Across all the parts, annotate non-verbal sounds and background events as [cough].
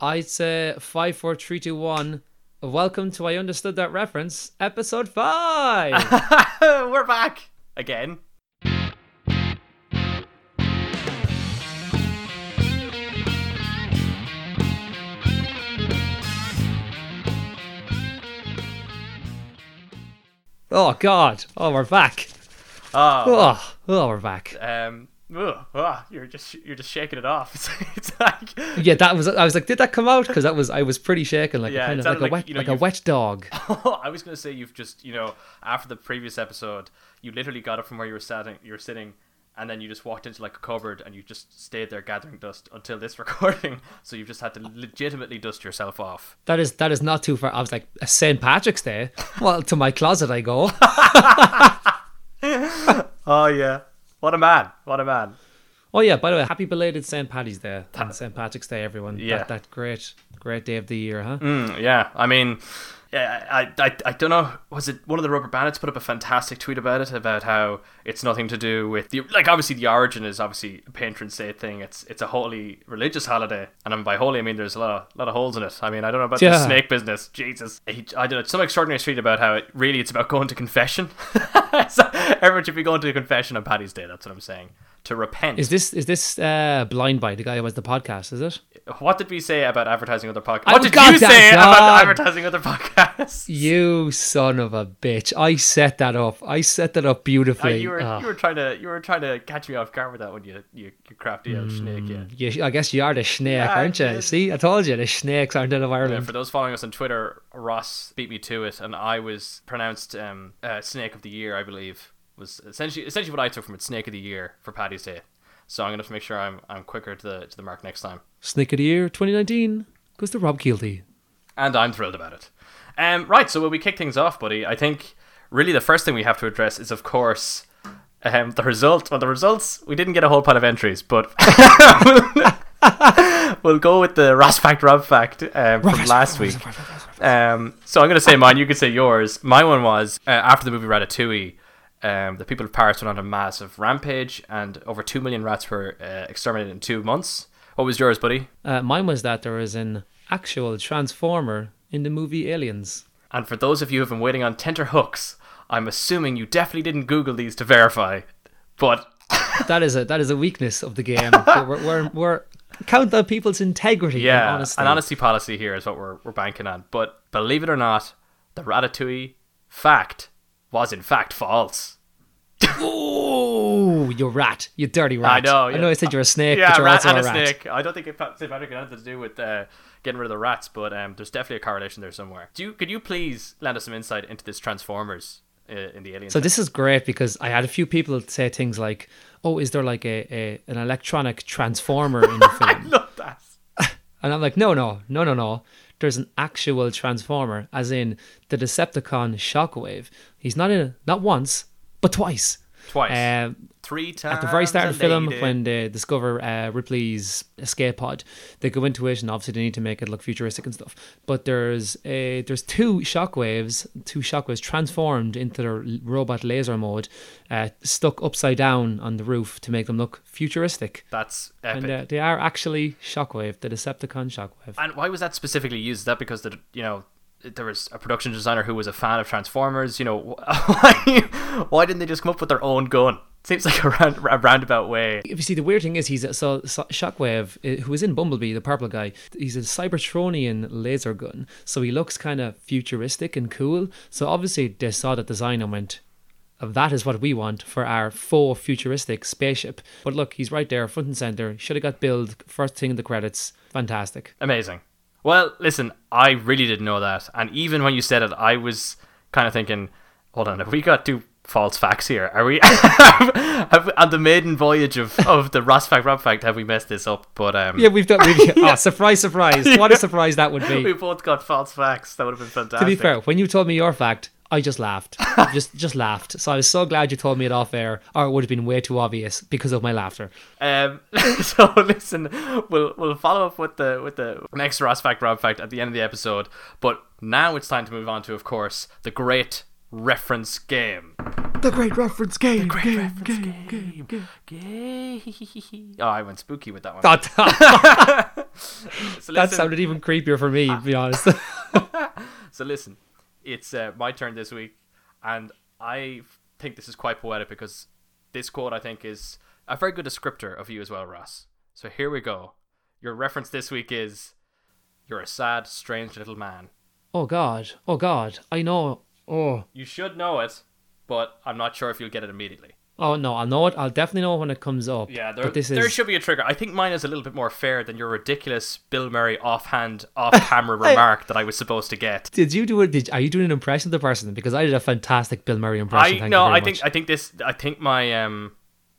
I'd say five, four, three, two, one. Welcome to I Understood That Reference, episode five. [laughs] We're back again. oh God! Oh, we're back. Oh, Oh, oh, we're back. um, ugh, ugh, you're just you're just shaking it off. [laughs] It's, it's like Yeah, that was. I was like, did that come out? Because that was. I was pretty shaken, like Yeah, a kind of like a wet, you know, like a wet dog. [laughs] Oh, I was gonna say you've just you know after the previous episode you literally got up from where you were sitting you were sitting and then you just walked into like a cupboard and you just stayed there gathering dust until this [laughs] recording so you've just had to legitimately dust yourself off That is that is not too far. I was like uh, St. Patrick's Day. Well, to my closet I go. oh yeah what a man what a man Oh yeah, by the way, happy belated St. Paddy's Day St. Patrick's Day, everyone. Yeah. that, that great, great day of the year, huh? Mm, yeah, I mean, yeah, I, I, I don't know. Was it one of the Rubberbandits put up a fantastic tweet about it about how it's nothing to do with the like obviously the origin is obviously a patron saint thing. It's it's a holy religious holiday, and I by holy I mean there's a lot of lot of holes in it. I mean I don't know about the snake business. Jesus, he, I don't know some extraordinary tweet about how it really it's about going to confession. [laughs] so everyone should be going to confession on Paddy's Day. That's what I'm saying. To repent. Is this is this uh, Blindboy the guy who has the podcast? Is it? what did we say about advertising other podcasts? Oh, What did God, you say about advertising other podcasts? [laughs] You son of a bitch! I set that up. I set that up Uh, beautifully. you were Ah. you were trying to you were trying to catch me off guard with that when you you, you crafty old snake yeah. You- I guess you are the snake, Yeah, aren't you? See, I told you the snakes aren't out of Yeah, Ireland. for those following us on Twitter, Ross beat me to it, and I was pronounced um, uh, Snake of the Year, I believe, was essentially essentially what I took from it, Snake of the Year for Paddy's Day. So I'm gonna have to make sure I'm I'm quicker to the to the mark next time, Snake of the year 2019 goes to Rob Keelty. and I'm thrilled about it. Um, right, so will we kick things off, buddy? I think really the first thing we have to address is, of course, um, the result. Well, the results we didn't get a whole pile of entries, but [laughs] we'll go with the Ross fact, Rob fact um, from last week. Um, so I'm going to say mine. You can say yours. My one was uh, after the movie Ratatouille. Um, the people of Paris went on a massive rampage, and over two million rats were uh, exterminated in two months. What was yours, buddy? Uh, mine was that there was an actual transformer in the movie Aliens. And for those of you who have been waiting on tenter hooks, I'm assuming you definitely didn't Google these to verify. But [laughs] That is a that is a weakness of the game. [laughs] We're, we're we're count on people's integrity. yeah, and honesty. an honesty policy here is what we're, we're banking on. But believe it or not, the Ratatouille fact was in fact false. Oh, you rat! You dirty rat! I know, I know. I said you're a snake, yeah, but you're rat also and a rat. snake. I don't think it St. Patrick had anything to do with uh, getting rid of the rats, but um, there's definitely a correlation there somewhere. Do you could you please lend us some insight into this Transformers uh, in the Alien? So this is great because I had a few people say things like, "Oh, is there like a, a an electronic transformer in the [laughs] film?" I love that. [laughs] And I'm like, "No, no, no, no, no. There's an actual transformer, as in the Decepticon Shockwave. He's not in it, not once, but twice. Twice, Um, three times. at the very start of the film, lady. when they discover uh, Ripley's escape pod, they go into it, and obviously they need to make it look futuristic and stuff. But there's a there's two shockwaves, two shockwaves transformed into their robot laser mode, uh, stuck upside down on the roof to make them look futuristic. that's epic. And uh, they are actually Shockwave, the Decepticon Shockwave. And why was that specifically used? Is that because the you know there was a production designer who was a fan of Transformers? You know [laughs] why why didn't they just come up with their own gun? Seems like a, round, a roundabout way. If you see, the weird thing is, he's a, so, so Shockwave, uh, who is in Bumblebee, the purple guy. He's a Cybertronian laser gun, so he looks kind of futuristic and cool. So obviously, they saw that design and went, "Oh, "That is what we want for our faux futuristic spaceship." But look, he's right there, front and center. Should have got billed first thing in the credits. Fantastic. Amazing. Well, listen, I really didn't know that, and even when you said it, I was kind of thinking, hold on, have we got two false facts here? Are we [laughs] have, on the maiden voyage of, of the Ross fact, Rob fact? Have we messed this up? But um, Yeah, we've done. We've, [laughs] Oh, surprise, surprise! What a surprise that would be. we both got false facts. That would have been fantastic. To be fair, when you told me your fact, I just laughed. [laughs] just just laughed. So I was so glad you told me it off air, or it would have been way too obvious because of my laughter. Um, [laughs] so listen, we'll we'll follow up with the with the next Ross fact Rob fact at the end of the episode. But now it's time to move on to, of course, the great reference game. The great reference game. The Great game, reference game, game. game, game. Gay. [laughs] Oh, I went spooky with that one. That, So that sounded even creepier for me, to be honest. So listen, it's uh, my turn this week, and I think this is quite poetic because this quote I think is a very good descriptor of you as well, Ross. So here we go. Your reference this week is "You're a sad, strange little man." oh God. Oh God. I know. Oh. You should know it, but I'm not sure if you'll get it immediately. Oh no, I'll know it. I'll definitely know when it comes up. Yeah, there, this there is should be a trigger. I think mine is a little bit more fair than your ridiculous Bill Murray offhand, off-camera [laughs] remark that I was supposed to get. Did you do it? Did, are you doing an impression of the person? Because I did a fantastic Bill Murray impression. I thank no, you very I think much. I think this I think my um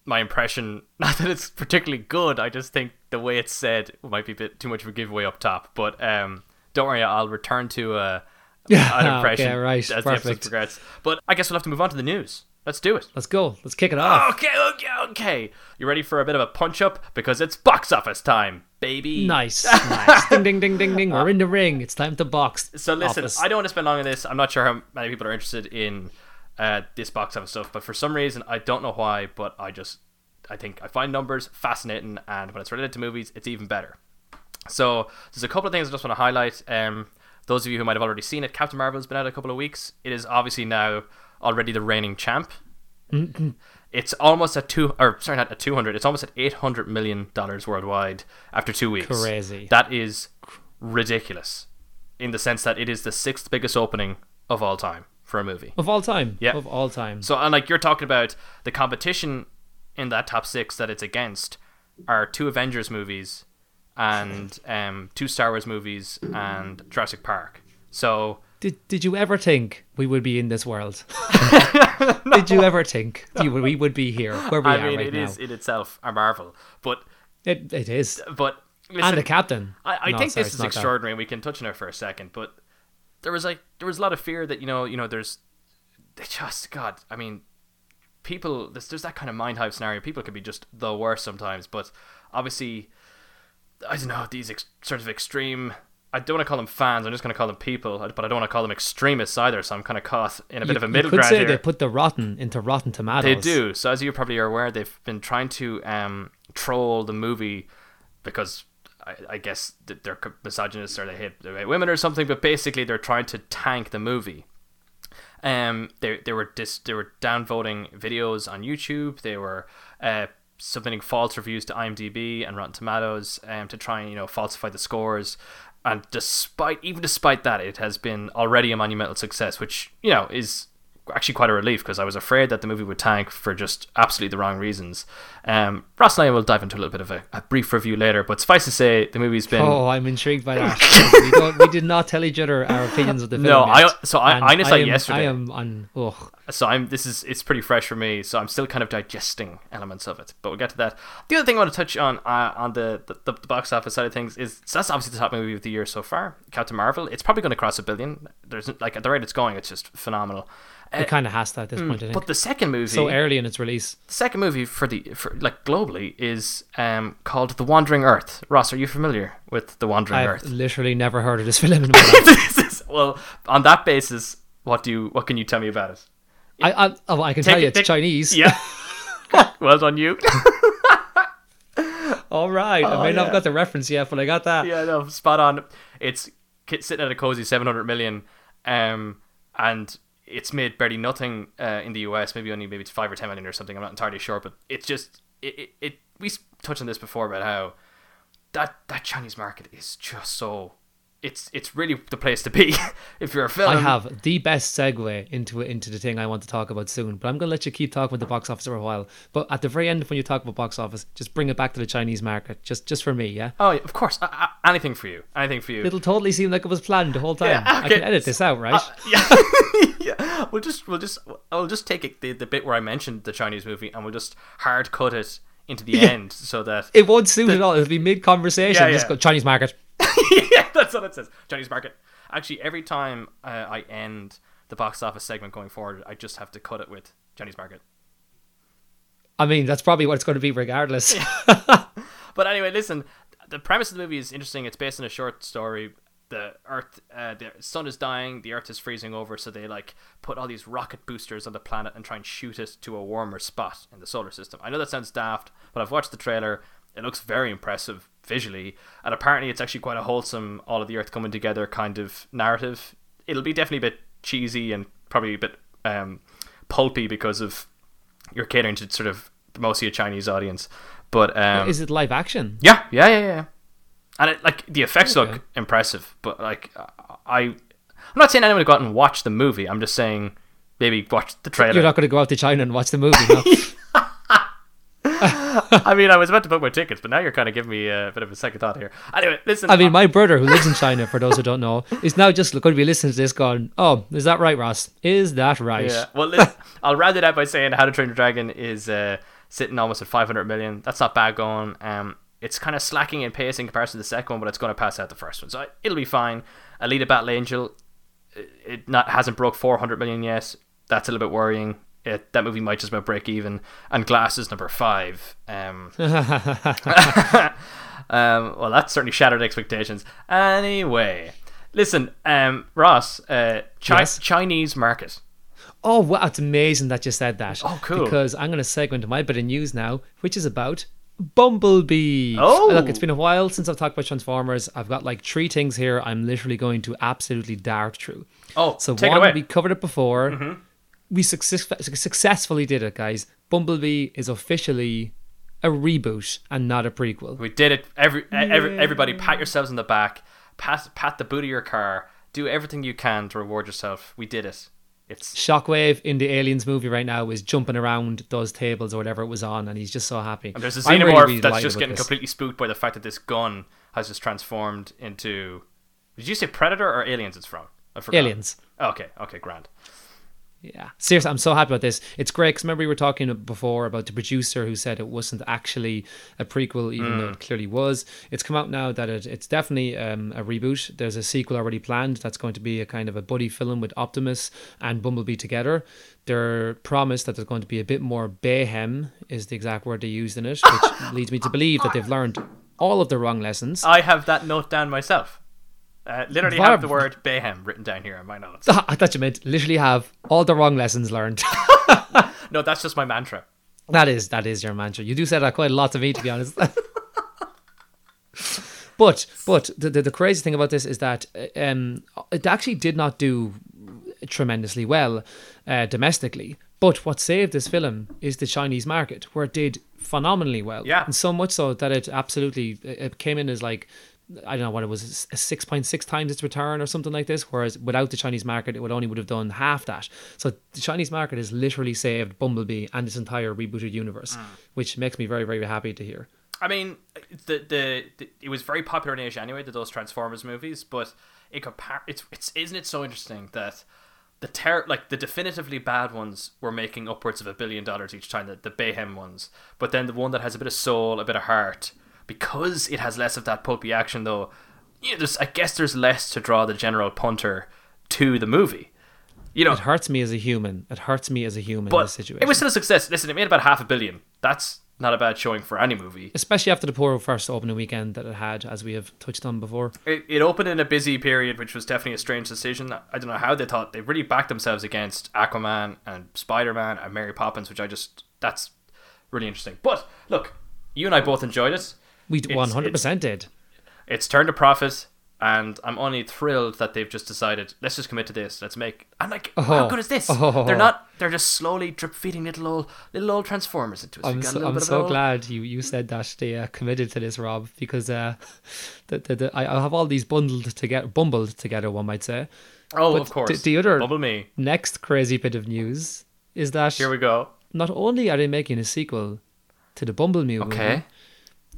my impression [laughs] not that it's particularly good. I just think the way it's said might be a bit too much of a giveaway up top. But um, don't worry, I'll return to uh, [laughs] an impression Okay, right, as the episode progresses. But I guess we'll have to move on to the news. Let's do it. Let's go. Let's kick it off. Okay, okay, okay. You ready for a bit of a punch up because it's box office time, baby. Nice, [laughs] nice. Ding, ding, ding, ding, ding. We're in the ring. It's time to box. So listen, office. I don't want to spend long on this. I'm not sure how many people are interested in uh, this box office stuff, but for some reason, I don't know why, but I just I think I find numbers fascinating, and when it's related to movies, it's even better. So there's a couple of things I just want to highlight. Um, those of you who might have already seen it, Captain Marvel's been out a couple of weeks. It is obviously now already the reigning champ. It's almost at two, or sorry, not at two hundred. It's almost at eight hundred million dollars worldwide after two weeks. Crazy. That is ridiculous, in the sense that it is the sixth biggest opening of all time for a movie. Of all time. Yeah. Of all time. So, and like you're talking about the competition in that top six that it's against are two Avengers movies and um, two Star Wars movies and Jurassic Park. So Did Did you ever think we would be in this world? [laughs] [laughs] Did you ever think you, we would be here where we I are mean, right it now? is in itself a marvel, but It, it is. but listen, and the captain. I, I No, think sorry, this is that. extraordinary. and We can touch on it for a second, but there was like there was a lot of fear that you know you know there's they just God. I mean, people there's there's that kind of mind hype scenario. People can be just the worst sometimes, but obviously, I don't know these ex- sort of extreme. I don't want to call them fans. I'm just going to call them people, but I don't want to call them extremists either. So I'm kind of caught in a bit You, of a middle you could ground say here. they put the rotten into rotten tomatoes. They do. So as you probably are aware, they've been trying to um, troll the movie because I, I guess they're misogynists or they hate, they hate women or something. But basically, they're trying to tank the movie. Um, they they were dis, they were downvoting videos on YouTube. They were uh, submitting false reviews to IMDb and Rotten Tomatoes um, to try and you know falsify the scores. And despite even despite that, it has been already a monumental success, which you know is actually quite a relief because I was afraid that the movie would tank for just absolutely the wrong reasons. Um, Ross and I will dive into a little bit of a, a brief review later, but suffice to say, the movie's been Oh, I'm intrigued by that. [laughs] we, don't, we did not tell each other our opinions of the film. No, I- so I- And I decided am, yesterday. I am on. Ugh. so I'm this is it's pretty fresh for me, so I'm still kind of digesting elements of it. But we'll get to that. The other thing I want to touch on uh, on the, the the box office side of things is so that's obviously the top movie of the year so far, Captain Marvel. It's probably going to cross a billion. There's like at the rate it's going, it's just phenomenal. It kind of has to at this point, I think. But the second movie, so early in its release. the second movie for the for like globally is um called The Wandering Earth. Ross, are you familiar with The Wandering Earth? I've Earth? literally never heard of this [laughs] film in my life. [laughs] This is- well, on that basis, what do you what can you tell me about it? I, I, oh, I can Take tell you it's take- Chinese. Yeah. [laughs] well done, you. All right. I Oh, may not have got the reference yet, but I got that. yeah, no, spot on. It's sitting at a cozy 700 million, um, and it's made barely nothing uh, in the US. Maybe only maybe five or ten million or something. I'm not entirely sure, but it's just it. it, it we touched on this before about how that that Chinese market is just so. It's it's really the place to be [laughs] if you're a film. I have the best segue into into the thing I want to talk about soon, but I'm going to let you keep talking about the box office for a while. But at the very end, when you talk about box office, just bring it back to the Chinese market, just just for me, yeah. Oh, yeah, of course. Uh, uh, anything for you. Anything for you. It'll totally seem like it was planned the whole time. Yeah, I can edit this out, right? yeah, [laughs] yeah. We'll just we'll just I'll just take it, the the bit where I mentioned the Chinese movie and we'll just hard cut it into the end so that it won't suit at all. It'll be mid conversation. Yeah, Just go Chinese market. [laughs] yeah, that's what it says. Chinese market. Actually, every time uh, I end the box office segment going forward, I just have to cut it with Chinese market. I mean, that's probably what it's going to be regardless. [laughs] [laughs] But anyway, listen. The premise of the movie is interesting. It's based on a short story the Earth, uh, the sun is dying, the Earth is freezing over, so they like put all these rocket boosters on the planet and try and shoot it to a warmer spot in the solar system. I know that sounds daft, but I've watched the trailer. It looks very impressive visually, and apparently it's actually quite a wholesome, all of the Earth coming together kind of narrative. It'll be definitely a bit cheesy and probably a bit um, pulpy because of you're catering to sort of mostly a Chinese audience. But um, Is it live action? yeah, yeah, yeah, yeah. And it, like the effects Okay. look impressive, but like I, I'm not saying anyone to go out and watch the movie. I'm just saying maybe watch the trailer. You're not going to go out to China and watch the movie. No? [laughs] [laughs] I mean, I was about to book my tickets, but now you're kind of giving me a bit of a second thought here. Anyway, listen. I mean, my brother, who lives in China, for those who don't know, is now just going to be listening to this going, oh, is that right, Ross? Is that right? Yeah. Well, [laughs] listen, I'll round it out by saying How to Train Your Dragon is uh, sitting almost at 500 million. That's not bad going. Um, it's kind of slacking in pace in comparison to the second one, but it's going to pass out the first one, so it'll be fine. Alita Battle Angel, it- it not hasn't broke 400 million yet. That's a little bit worrying. It, that movie might just about break even. And Glass is number five. Um, [laughs] [laughs] um, well, that certainly shattered expectations. Anyway, listen, um, Ross, uh, Chi- Yes? Chinese market. Oh, wow, it's amazing that you said that. Oh, cool. Because I'm going to segue into my bit of news now, which is about Bumblebee. Oh. Look, it's been a while since I've talked about Transformers. I've got like three things here I'm literally going to absolutely dart through. Oh, So one. Mm-hmm. we covered it before. We success- successfully did it, guys. Bumblebee is officially a reboot and not a prequel. We did it. Every, every everybody, pat yourselves on the back. Pat pat the boot of your car. Do everything you can to reward yourself. We did it. It's Shockwave in the Aliens movie right now is jumping around those tables or whatever it was on, and he's just so happy. and there's a I'm xenomorph really, really that's just getting this. completely spooked by the fact that this gun has just transformed into. Did you say predator or aliens? It's from. I forgot. Aliens. Okay. Okay. Grand. Yeah, seriously, I'm so happy about this. It's great because remember we were talking before about the producer who said it wasn't actually a prequel, even though it clearly was. It's come out now that it, it's definitely um, a reboot. There's a sequel already planned that's going to be a kind of a buddy film with Optimus and Bumblebee together. They're promised that there's going to be a bit more bayhem, is the exact word they used in it, which [laughs] leads me to believe that they've learned all of the wrong lessons. I have that note down myself. Uh, literally have the word Bayhem written down here in my notes. [laughs] I thought you meant literally have all the wrong lessons learned. [laughs] No, that's just my mantra. That is that is your mantra. You do say that quite a lot to me, to be honest. [laughs] but but the, the the crazy thing about this is that uh, um it actually did not do tremendously well uh, domestically. But what saved this film is the Chinese market, where it did phenomenally well. Yeah. and so much so that it absolutely it came in as like. I don't know what it was, a six point six times its return or something like this. Whereas without the Chinese market, it would only would have done half that. So the Chinese market has literally saved Bumblebee and its entire rebooted universe, mm. which makes me very very happy to hear. I mean, the, the the it was very popular in Asia anyway. The those Transformers movies, but it compar- it's it's isn't it so interesting that the ter- like the definitively bad ones were making upwards of a billion dollars each time. The the Bayhem ones, but then the one that has a bit of soul, a bit of heart, because it has less of that pulpy action though. You know, there's I guess there's less to draw the general punter to the movie. You know, It hurts me as a human. It hurts me as a human in but this situation. it was still a success. Listen, it made about half a billion. That's not a bad showing for any movie. especially after the poor first opening weekend that it had, as we have touched on before. It, it opened in a busy period, which was definitely a strange decision. I don't know how they thought they really backed themselves against Aquaman and Spider Man and Mary Poppins, which I just that's really interesting. But look, you and I both enjoyed it. We one hundred percent did. It's turned a profit, and I'm only thrilled that they've just decided let's just commit to this. Let's make. I'm like, how Oh. good is this? [laughs] Oh. They're not. They're just slowly drip feeding little old little old Transformers into us. I'm so, I'm so glad you, you said that they uh, committed to this, Rob, because uh, [laughs] the, the, the, I I have all these bundled together, bumbled together, one might say. Oh, But of course. the- the other- Bubble me. Next crazy bit of news is that Here we go. not only are they making a sequel to the Bumblebee movie, Okay.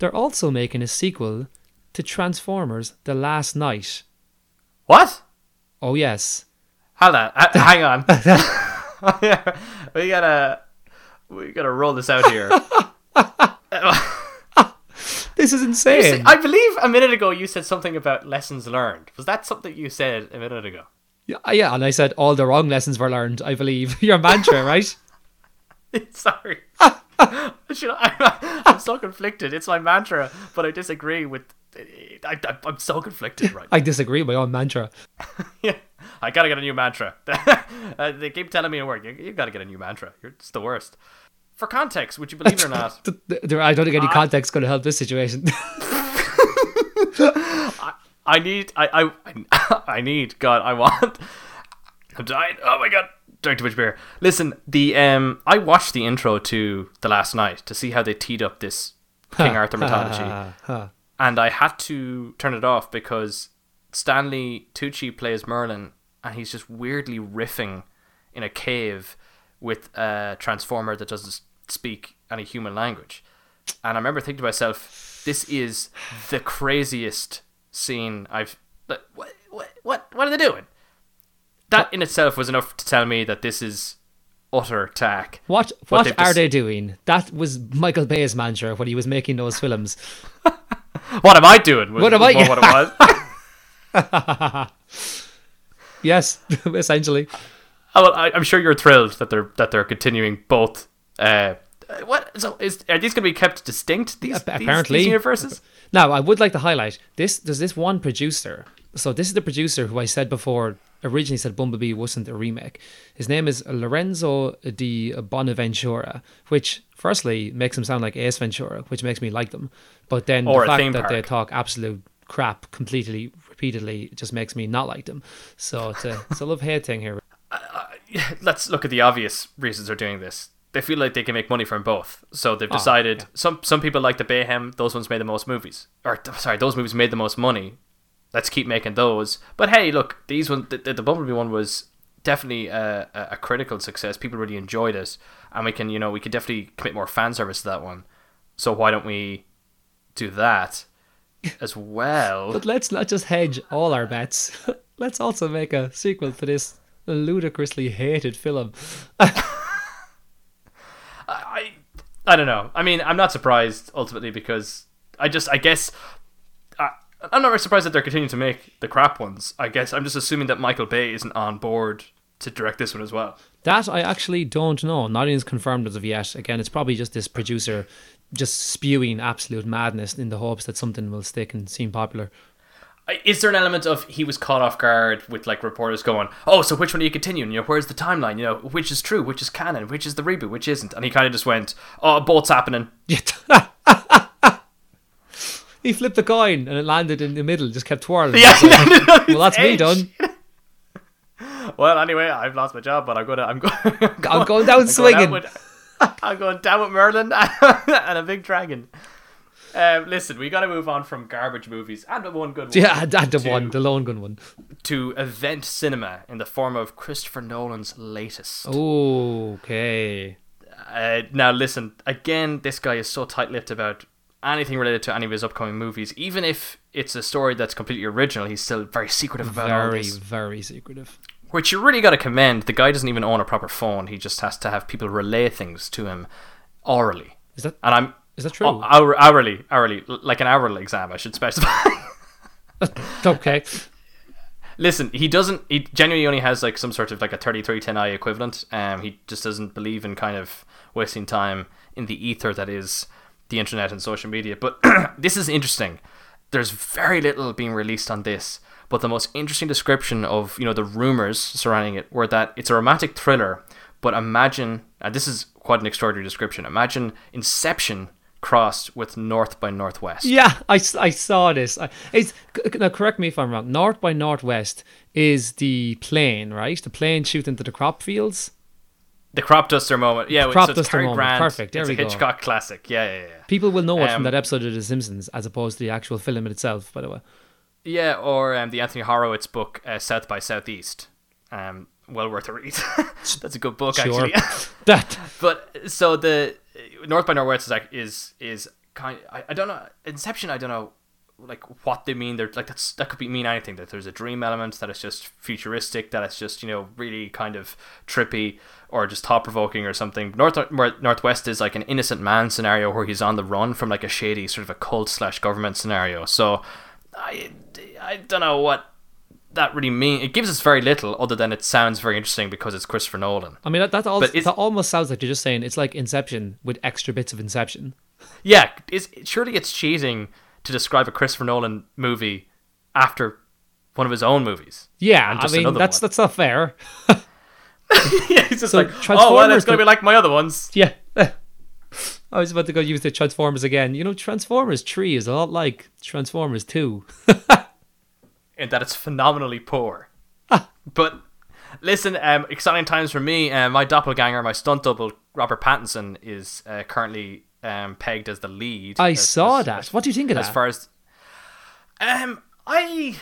They're also making a sequel to Transformers: The Last Knight. What? Oh yes, Hold on. h- Hang on. [laughs] we gotta we gotta roll this out here. [laughs] this is insane. said- I believe a minute ago you said something about lessons learned. Was that something you said a minute ago? Yeah, uh, yeah, and I said all the wrong lessons were learned. I believe [laughs] your mantra, right? Sorry. [laughs] Should I, I'm so conflicted. It's my mantra, but I disagree with. I, I, I'm so conflicted right I disagree with my own mantra. [laughs] yeah, I gotta get a new mantra. [laughs] uh, they keep telling me at work, you, you gotta get a new mantra. You're, it's the worst. For context, would you believe it or not? Th- th- there- I don't think any context is going to help this situation. I need, I, I, I need, God, I want. I'm dying. Oh my God. Too much beer. Listen, the um, I watched the intro to The Last Knight to see how they teed up this King Arthur [laughs] mythology. And I had to turn it off because Stanley Tucci plays Merlin, and he's just weirdly riffing in a cave with a transformer that doesn't speak any human language. And I remember thinking to myself, "This is the craziest scene I've. Like, what, what, what, what are they doing?" That in itself was enough to tell me that this is utter tack. What what are they doing? That was Michael Bay's mantra when he was making those films. [laughs] What am I doing? Was, What am I- more What it was. [laughs] [laughs] Yes, essentially. Oh, well, I, I'm sure you're thrilled that they're that they're continuing both. Uh, what? So is are these going to be kept distinct? These, Appa- these- apparently. these universes. Now, I would like to highlight this. There's this one producer. So this is the producer who I said before originally said Bumblebee wasn't a remake. His name is Lorenzo di Bonaventura, which firstly makes him sound like Ace Ventura, which makes me like them. But then Or the fact that they talk absolute crap completely repeatedly just makes me not like them. So it's a, it's a [laughs] love hate thing here. Uh, uh, let's look at the obvious reasons they're doing this. They feel like they can make money from both, so they've Oh, decided. yeah. Some some people like the Bayhem; those ones made the most movies. Or sorry, those movies made the most money. Let's keep making those. But hey, look, these one, the, the Bumblebee one was definitely a, a, a critical success. People really enjoyed it, and we can, you know, we could definitely commit more fan service to that one. So why don't we do that [laughs] as well? But let's not just hedge all our bets. [laughs] let's also make a sequel to this ludicrously hated film. [laughs] I I don't know. I mean, I'm not surprised ultimately because I just I guess I, I'm not very surprised that they're continuing to make the crap ones. I guess I'm just assuming that Michael Bay isn't on board to direct this one as well. That I actually don't know. Nothing is confirmed as of yet. Again, it's probably just this producer just spewing absolute madness in the hopes that something will stick and seem popular. Is there an element of he was caught off guard with like reporters going, "Oh, so which one are you continuing? You know, where's the timeline? You know, which is true, which is canon, which is the reboot, which isn't?" And he kind of just went, "Oh, both's happening." [laughs] he flipped the coin and it landed in the middle, just kept twirling. Yeah, [laughs] like, well, that's me done. [laughs] Well, anyway, I've lost my job, but I'm gonna I'm going I'm going down swinging. with, I'm going down with Merlin and a big dragon. Um, listen, we got to move on from garbage movies and the one good one Yeah, that the to- one, the lone gun one. to event cinema in the form of Christopher Nolan's latest. Okay. Uh, now, listen, again, this guy is so tight-lipped about anything related to any of his upcoming movies. Even if it's a story that's completely original, he's still very secretive about all Very, this. very secretive. Which you really got to commend. The guy doesn't even own a proper phone. He just has to have people relay things to him orally. Is that And I'm is that true? oh, hour, hourly, hourly, like an hourly exam. I should specify. [laughs] okay. Listen, he doesn't. He genuinely only has like some sort of like a thirty-three ten i equivalent. Um, he just doesn't believe in kind of wasting time in the ether that is the internet and social media. But [clears throat] this is interesting. There's very little being released on this, but the most interesting description of you know the rumors surrounding it were that it's a romantic thriller. But imagine, and this is quite an extraordinary description. Imagine Inception crossed with North by Northwest. Yeah, I, I saw this. I, it's now correct me if I'm wrong. North by Northwest is the plane, right? The plane shooting into the crop fields. The crop duster moment. Yeah, crop so duster moment. Perfect, there it's we a go. Hitchcock classic. Yeah, yeah, yeah. People will know it from Um, that episode of The Simpsons, as opposed to the actual film itself. By the way, Yeah, or um, the Anthony Horowitz book uh, South by Southeast. Um, well worth a read. [laughs] That's a good book, Sure. actually. [laughs] that but so the North by Northwest is like is is kind. I, I don't know Inception. I don't know like what they mean. They're like that's that could be mean anything. That there's a dream element. That it's just futuristic. That it's just you know really kind of trippy or just thought provoking or something. North North- Northwest is like an innocent man scenario where he's on the run from like a shady sort of a cult slash government scenario. So I I don't know what that really mean? It gives us very little, other than it sounds very interesting because it's Christopher Nolan. I mean, that, that, that almost sounds like you're just saying it's like Inception with extra bits of Inception. Yeah, is surely it's cheating to describe a Christopher Nolan movie after one of his own movies. Yeah, And I mean that's one. that's not fair. [laughs] [laughs] yeah, he's just So like, oh well, it's gonna be like my other ones. Yeah. [laughs] I was about to go use the Transformers again. You know, Transformers 3 is a lot like Transformers 2. In that it's phenomenally poor. but listen, um, exciting times for me. Uh, my doppelganger, my stunt double, Robert Pattinson, is uh, currently um, pegged as the lead. I as- saw as- that. As, what do you think of as that? As far as um, I,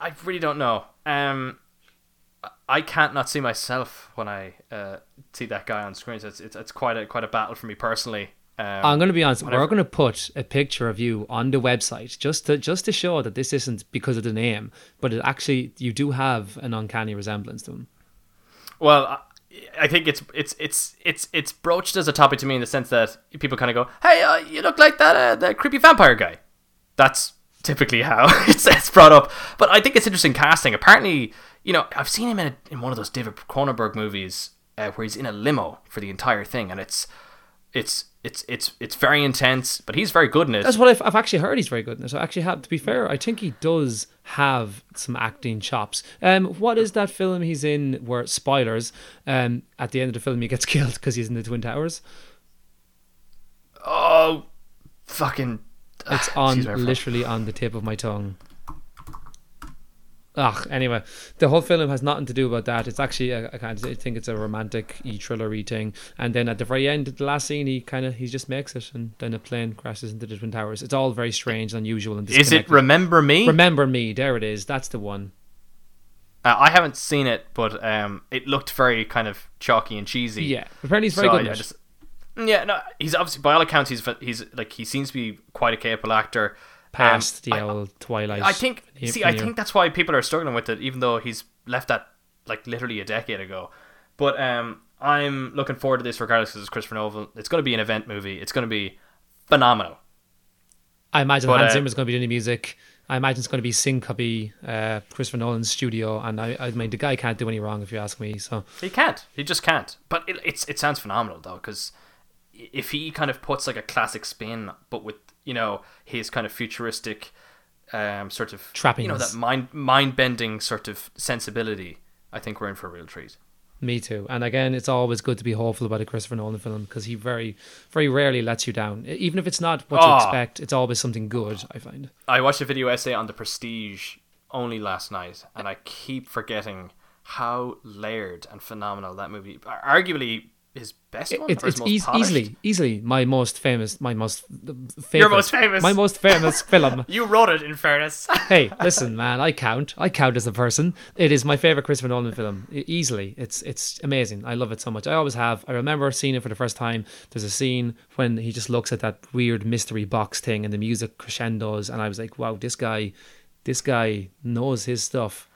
I really don't know. Um, I can't not see myself when I uh, see that guy on screen. So it's, it's it's quite a quite a battle for me personally. Um, I'm going to be honest. whenever- We're going to put a picture of you on the website just to just to show that this isn't because of the name, but it actually you do have an uncanny resemblance to him. Well, I- I think it's it's it's it's it's broached as a topic to me in the sense that people kind of go, "Hey, uh, you look like that uh, that creepy vampire guy." That's typically how [laughs] it's, it's brought up. But I think it's interesting casting. Apparently, you know, I've seen him in a, in one of those David Cronenberg movies uh, where he's in a limo for the entire thing, and it's it's it's it's it's very intense. But he's very good in it. That's what I've, I've actually heard. He's very good in it. So actually, have to be fair, I think he does have some acting chops. Um, what is that film he's in? Where spoilers? Um, at the end of the film, he gets [laughs] killed because he's in the Twin Towers. oh, fucking! It's on I forgot. literally on the tip of my tongue. Ugh. Anyway, the whole film has nothing to do about that. It's actually a, I kind of think it's a romantic e thrillery thing. And then at the very end, the last scene, he kind of he just makes it, and then a plane crashes into the twin towers. It's all very strange, and unusual, and Is it. Remember Me? Remember me? There it is. That's the one. Uh, I haven't seen it, but um, it looked very kind of chalky and cheesy. Yeah. Apparently, he's very So good. I- I just- yeah, no, he's obviously by all accounts he's he's like he seems to be quite a capable actor. Past Um, the I- old Twilight. I think veneer. see, I think that's why people are struggling with it, even though he's left that like literally a decade ago. But um, I'm looking forward to this regardless because it's Christopher Nolan. It's going to be an event movie. It's going to be phenomenal. I imagine But, Hans uh, Zimmer's going to be doing the music. I imagine it's going to be Syncopy, uh, Christopher Nolan's studio, and I, I mean the guy can't do any wrong if you ask me. So He can't. He just can't. But it, it's it sounds phenomenal though, because if he kind of puts like a classic spin, but with you know his kind of futuristic, um, sort of trapping, you know that mind mind bending sort of sensibility, I think we're in for a real treat. me too. And again, it's always good to be hopeful about a Christopher Nolan film because he very, very rarely lets you down. Even if it's not what you Ah. expect, it's always something good. I find. I watched a video essay on the Prestige only last night, and I keep forgetting how layered and phenomenal that movie. Arguably his best one. It's it's most eas- easily easily my most famous, my most favorite, Your most famous. my most famous [laughs] film. You wrote it, in fairness. [laughs] hey, listen, man, I count. I count as a person. It is my favorite Christopher Nolan film. E- easily, it's it's amazing. I love it so much. I always have. I remember seeing it for the first time. There's a scene when he just looks at that weird mystery box thing, and the music crescendos, and I was like, wow, this guy, this guy knows his stuff.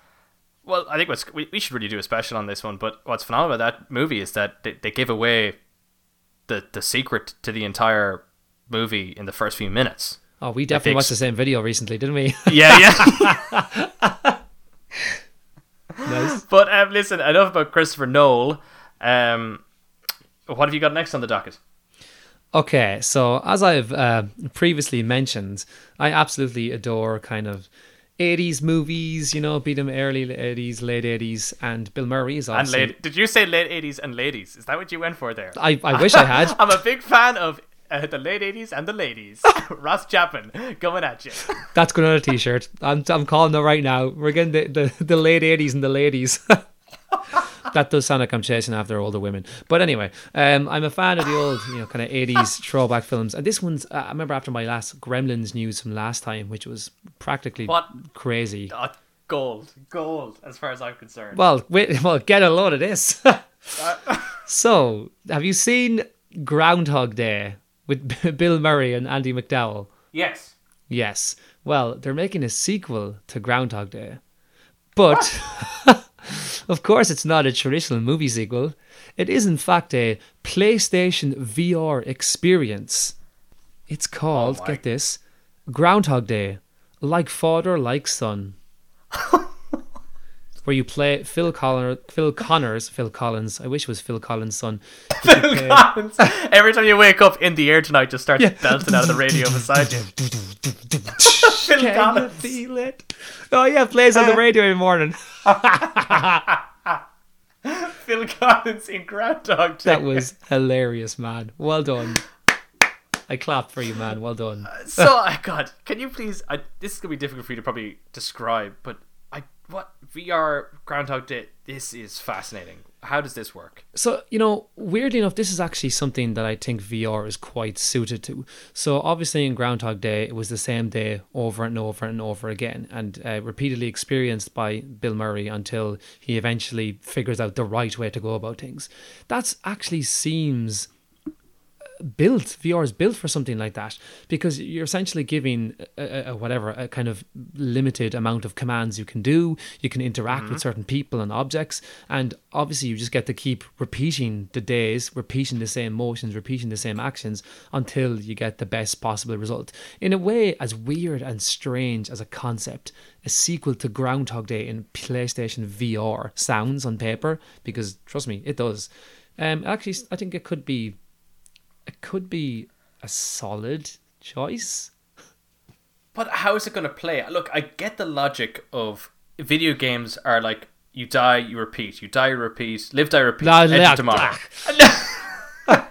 Well, I think what's we, we should really do a special on this one. But what's phenomenal about that movie is that they, they give away the the secret to the entire movie in the first few minutes. Oh, we definitely ex- watched the same video recently, didn't we? [laughs] Yeah, yeah. [laughs] nice. but um, listen, enough about Christopher Noel. Um, what have you got next on the docket? Okay, so as I've uh, previously mentioned, I absolutely adore kind of 80s movies, you know, be them early 80s, late 80s, and Bill Murray is And obviously. lady, did you say late eighties and ladies? Is that what you went for there? I, I wish I had. [laughs] I'm a big fan of uh, the late eighties and the ladies. [laughs] Ross Chapman coming at you. [laughs] That's going on a t-shirt. I'm, I'm calling it right now. We're getting the, the, the late 80s and the ladies. That does sound like I'm chasing after older women. But anyway, um, I'm a fan of the old, you know, kind of 80s throwback films. And this one's, uh, I remember after my last Gremlins news from last time, which was practically What? crazy. Oh, gold, gold, as far as I'm concerned. Well, wait, well, get a load of this. [laughs] [laughs] so, have you seen Groundhog Day with Bill Murray and Andie MacDowell? yes. Yes. Well, they're making a sequel to Groundhog Day. But, [laughs] of course, it's not a traditional movie sequel. It is, in fact, a PlayStation VR experience. It's called, oh my- get this, Groundhog Day, like father, like son. [laughs] where you play Phil Connor, Phil Connors, Phil Collins. I wish it was Phil Collins' son. [laughs] Phil Collins. Every time you wake up in the air tonight, just starts belting out of the radio beside you. [laughs] Phil Can you Collins. feel it? Oh yeah, plays on the radio in the morning. [laughs] Phil Collins in Groundhog Day. That was hilarious, man. Well done. I clapped for you, man. Well done. Uh, so. I God, can you please? I, this is gonna be difficult for you to probably describe, but I what VR Groundhog Day. This is fascinating. How does this work? So, you know, weirdly enough, this is actually something that I think VR is quite suited to. So, obviously, in Groundhog Day, it was the same day over and over and over again, and uh, repeatedly experienced by Bill Murray until he eventually figures out the right way to go about things. That actually seems built VR is built for something like that because you're essentially giving a, a, whatever a kind of limited amount of commands you can do. You can interact with certain people and objects and obviously you just get to keep repeating the days repeating the same motions repeating the same actions until you get the best possible result. In a way as weird and strange as a concept a sequel to groundhog day in playstation vr sounds on paper because trust me it does. Um actually i think it could be it could be a solid choice. But how is it going to play? Look, I get the logic of video games are like you die, you repeat, you die, you repeat, live, die, repeat, La- edge tomorrow. [laughs]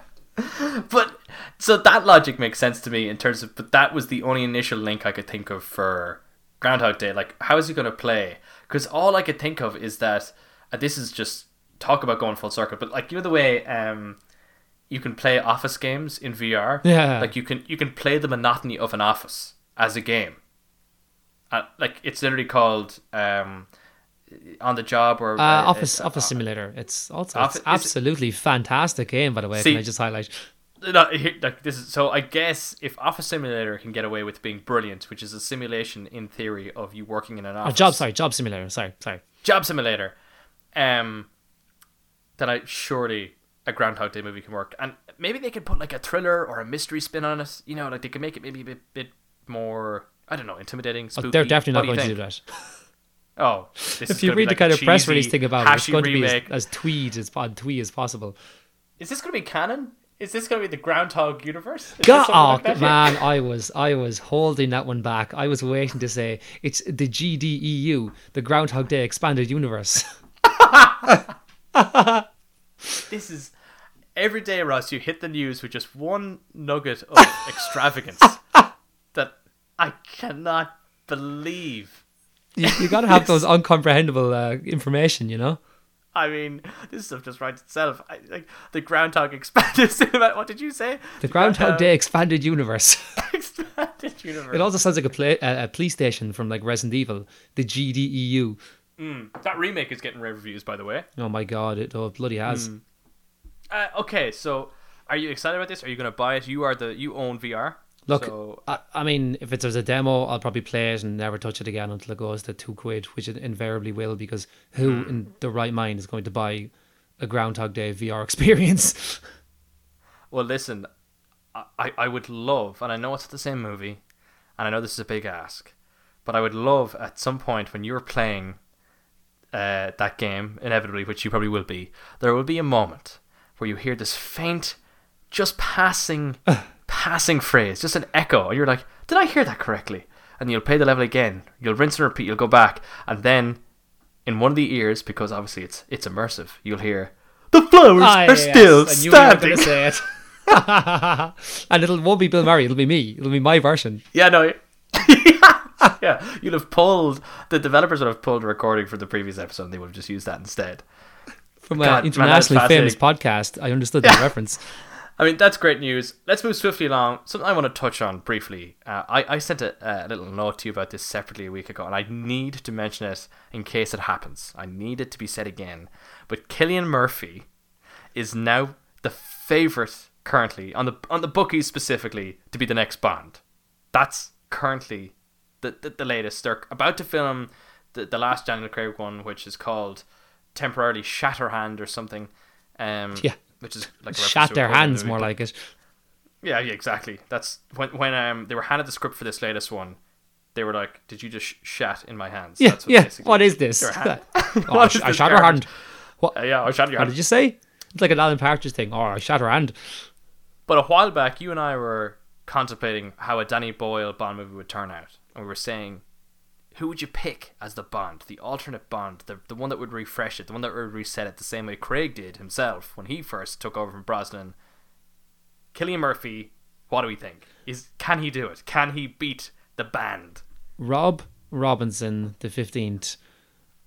but so that logic makes sense to me in terms of. But that was the only initial link I could think of for Groundhog Day. Like, how is he going to play? Because all I could think of is that uh, this is just talk about going full circle. But like you know the way um, you can play office games in VR. Yeah. Like you can you can play the monotony of an office as a game. Uh, like it's literally called um, on the job or Uh, uh, Office uh, Office Simulator. It's also Office- it's absolutely fantastic game, by the way. See- can I just highlight? no, like this is so. I guess if Office Simulator can get away with being brilliant, which is a simulation in theory of you working in an Oh, office, job. Sorry, Job Simulator. Sorry, sorry. job simulator, um, then I surely a Groundhog Day movie can work, and maybe they could put like a thriller or a mystery spin on it. You know, like they could make it maybe a bit, bit more. I don't know, intimidating. Oh, they're definitely not going do to do that. [laughs] Oh, this is If you read like the kind of press release thing about it, it's going to be as, as tweed as on twee as possible. Is this going to be canon? Is this going to be the Groundhog universe? Is God, oh, like man, [laughs] I was I was holding that one back. I was waiting to say it's the GDEU, the Groundhog Day expanded universe. [laughs] This is every day, Ross. You hit the news with just one nugget of [laughs] extravagance that I cannot believe. You, you got to have those uncomprehendable uh, information, you know. I mean, this stuff just writes itself. I, like the Groundhog expanded [laughs] cinema. What did you say? The Groundhog Day expanded universe. [laughs] expanded universe. It also sounds like a play a, a police station from like Resident Evil, the GDEU. Mm. that remake is getting rave reviews, by the way. Oh my god, it oh, bloody has. Mm. Uh, okay, so are you excited about this? Are you going to buy it? You are the you own VR. Look, so, I, I mean, if it's as a demo, I'll probably play it and never touch it again until it goes to two quid, which it invariably will, because who mm. in the right mind is going to buy a Groundhog Day VR [laughs] experience? Well, listen, I, I- I would love, and I know it's the same movie, and I know this is a big ask, but I would love at some point when you're playing uh, that game, inevitably, which you probably will be, there will be a moment where you hear this faint, just passing, [laughs] passing phrase, just an echo, and you're like, did I hear that correctly? And you'll play the level again, you'll rinse and repeat, you'll go back, and then in one of the ears, because obviously it's it's immersive, you'll hear, the flowers Ah, are yes, still I knew you were standing. going to say it. [laughs] [laughs] and it'll won't be Bill Murray, it'll be me. It'll be my version. Yeah, no. [laughs] yeah, you'll have pulled the developers would have pulled a recording from the previous episode. and They would have just used that instead. From God, an internationally that's famous podcast, I understood the reference. [laughs] I mean, that's great news. Let's move swiftly along. Something I want to touch on briefly. Uh, I, I sent a, a little note to you about this separately a week ago, and I need to mention it in case it happens. I need it to be said again. But Cillian Murphy is now the favorite currently on the on the bookies specifically to be the next Bond. That's currently the the, the latest. They're about to film the the last Daniel Craig one, which is called temporarily Shatterhand or something. Um, Yeah. which is like Shat their quote in the hands, more like it. yeah, yeah, exactly. That's when when um they were handed the script for this latest one. they were like, "Did you just sh- shat in my hands?" Yeah, That's what yeah. What is this? [laughs] Oh, I, What sh- is I this shot her hand. What? Uh, yeah, I shat your What hand. did you say? It's like an Alan Partridge thing. Oh, I shat her hand. But a while back, you and I were contemplating how a Danny Boyle Bond movie would turn out, we were saying, who would you pick as the Bond, the alternate Bond, the the one that would refresh it, the one that would reset it, the same way Craig did himself when he first took over from Brosnan. Cillian Murphy, what do we think? Is can he do it? Can he beat the band? Rob Robinson, the 15th.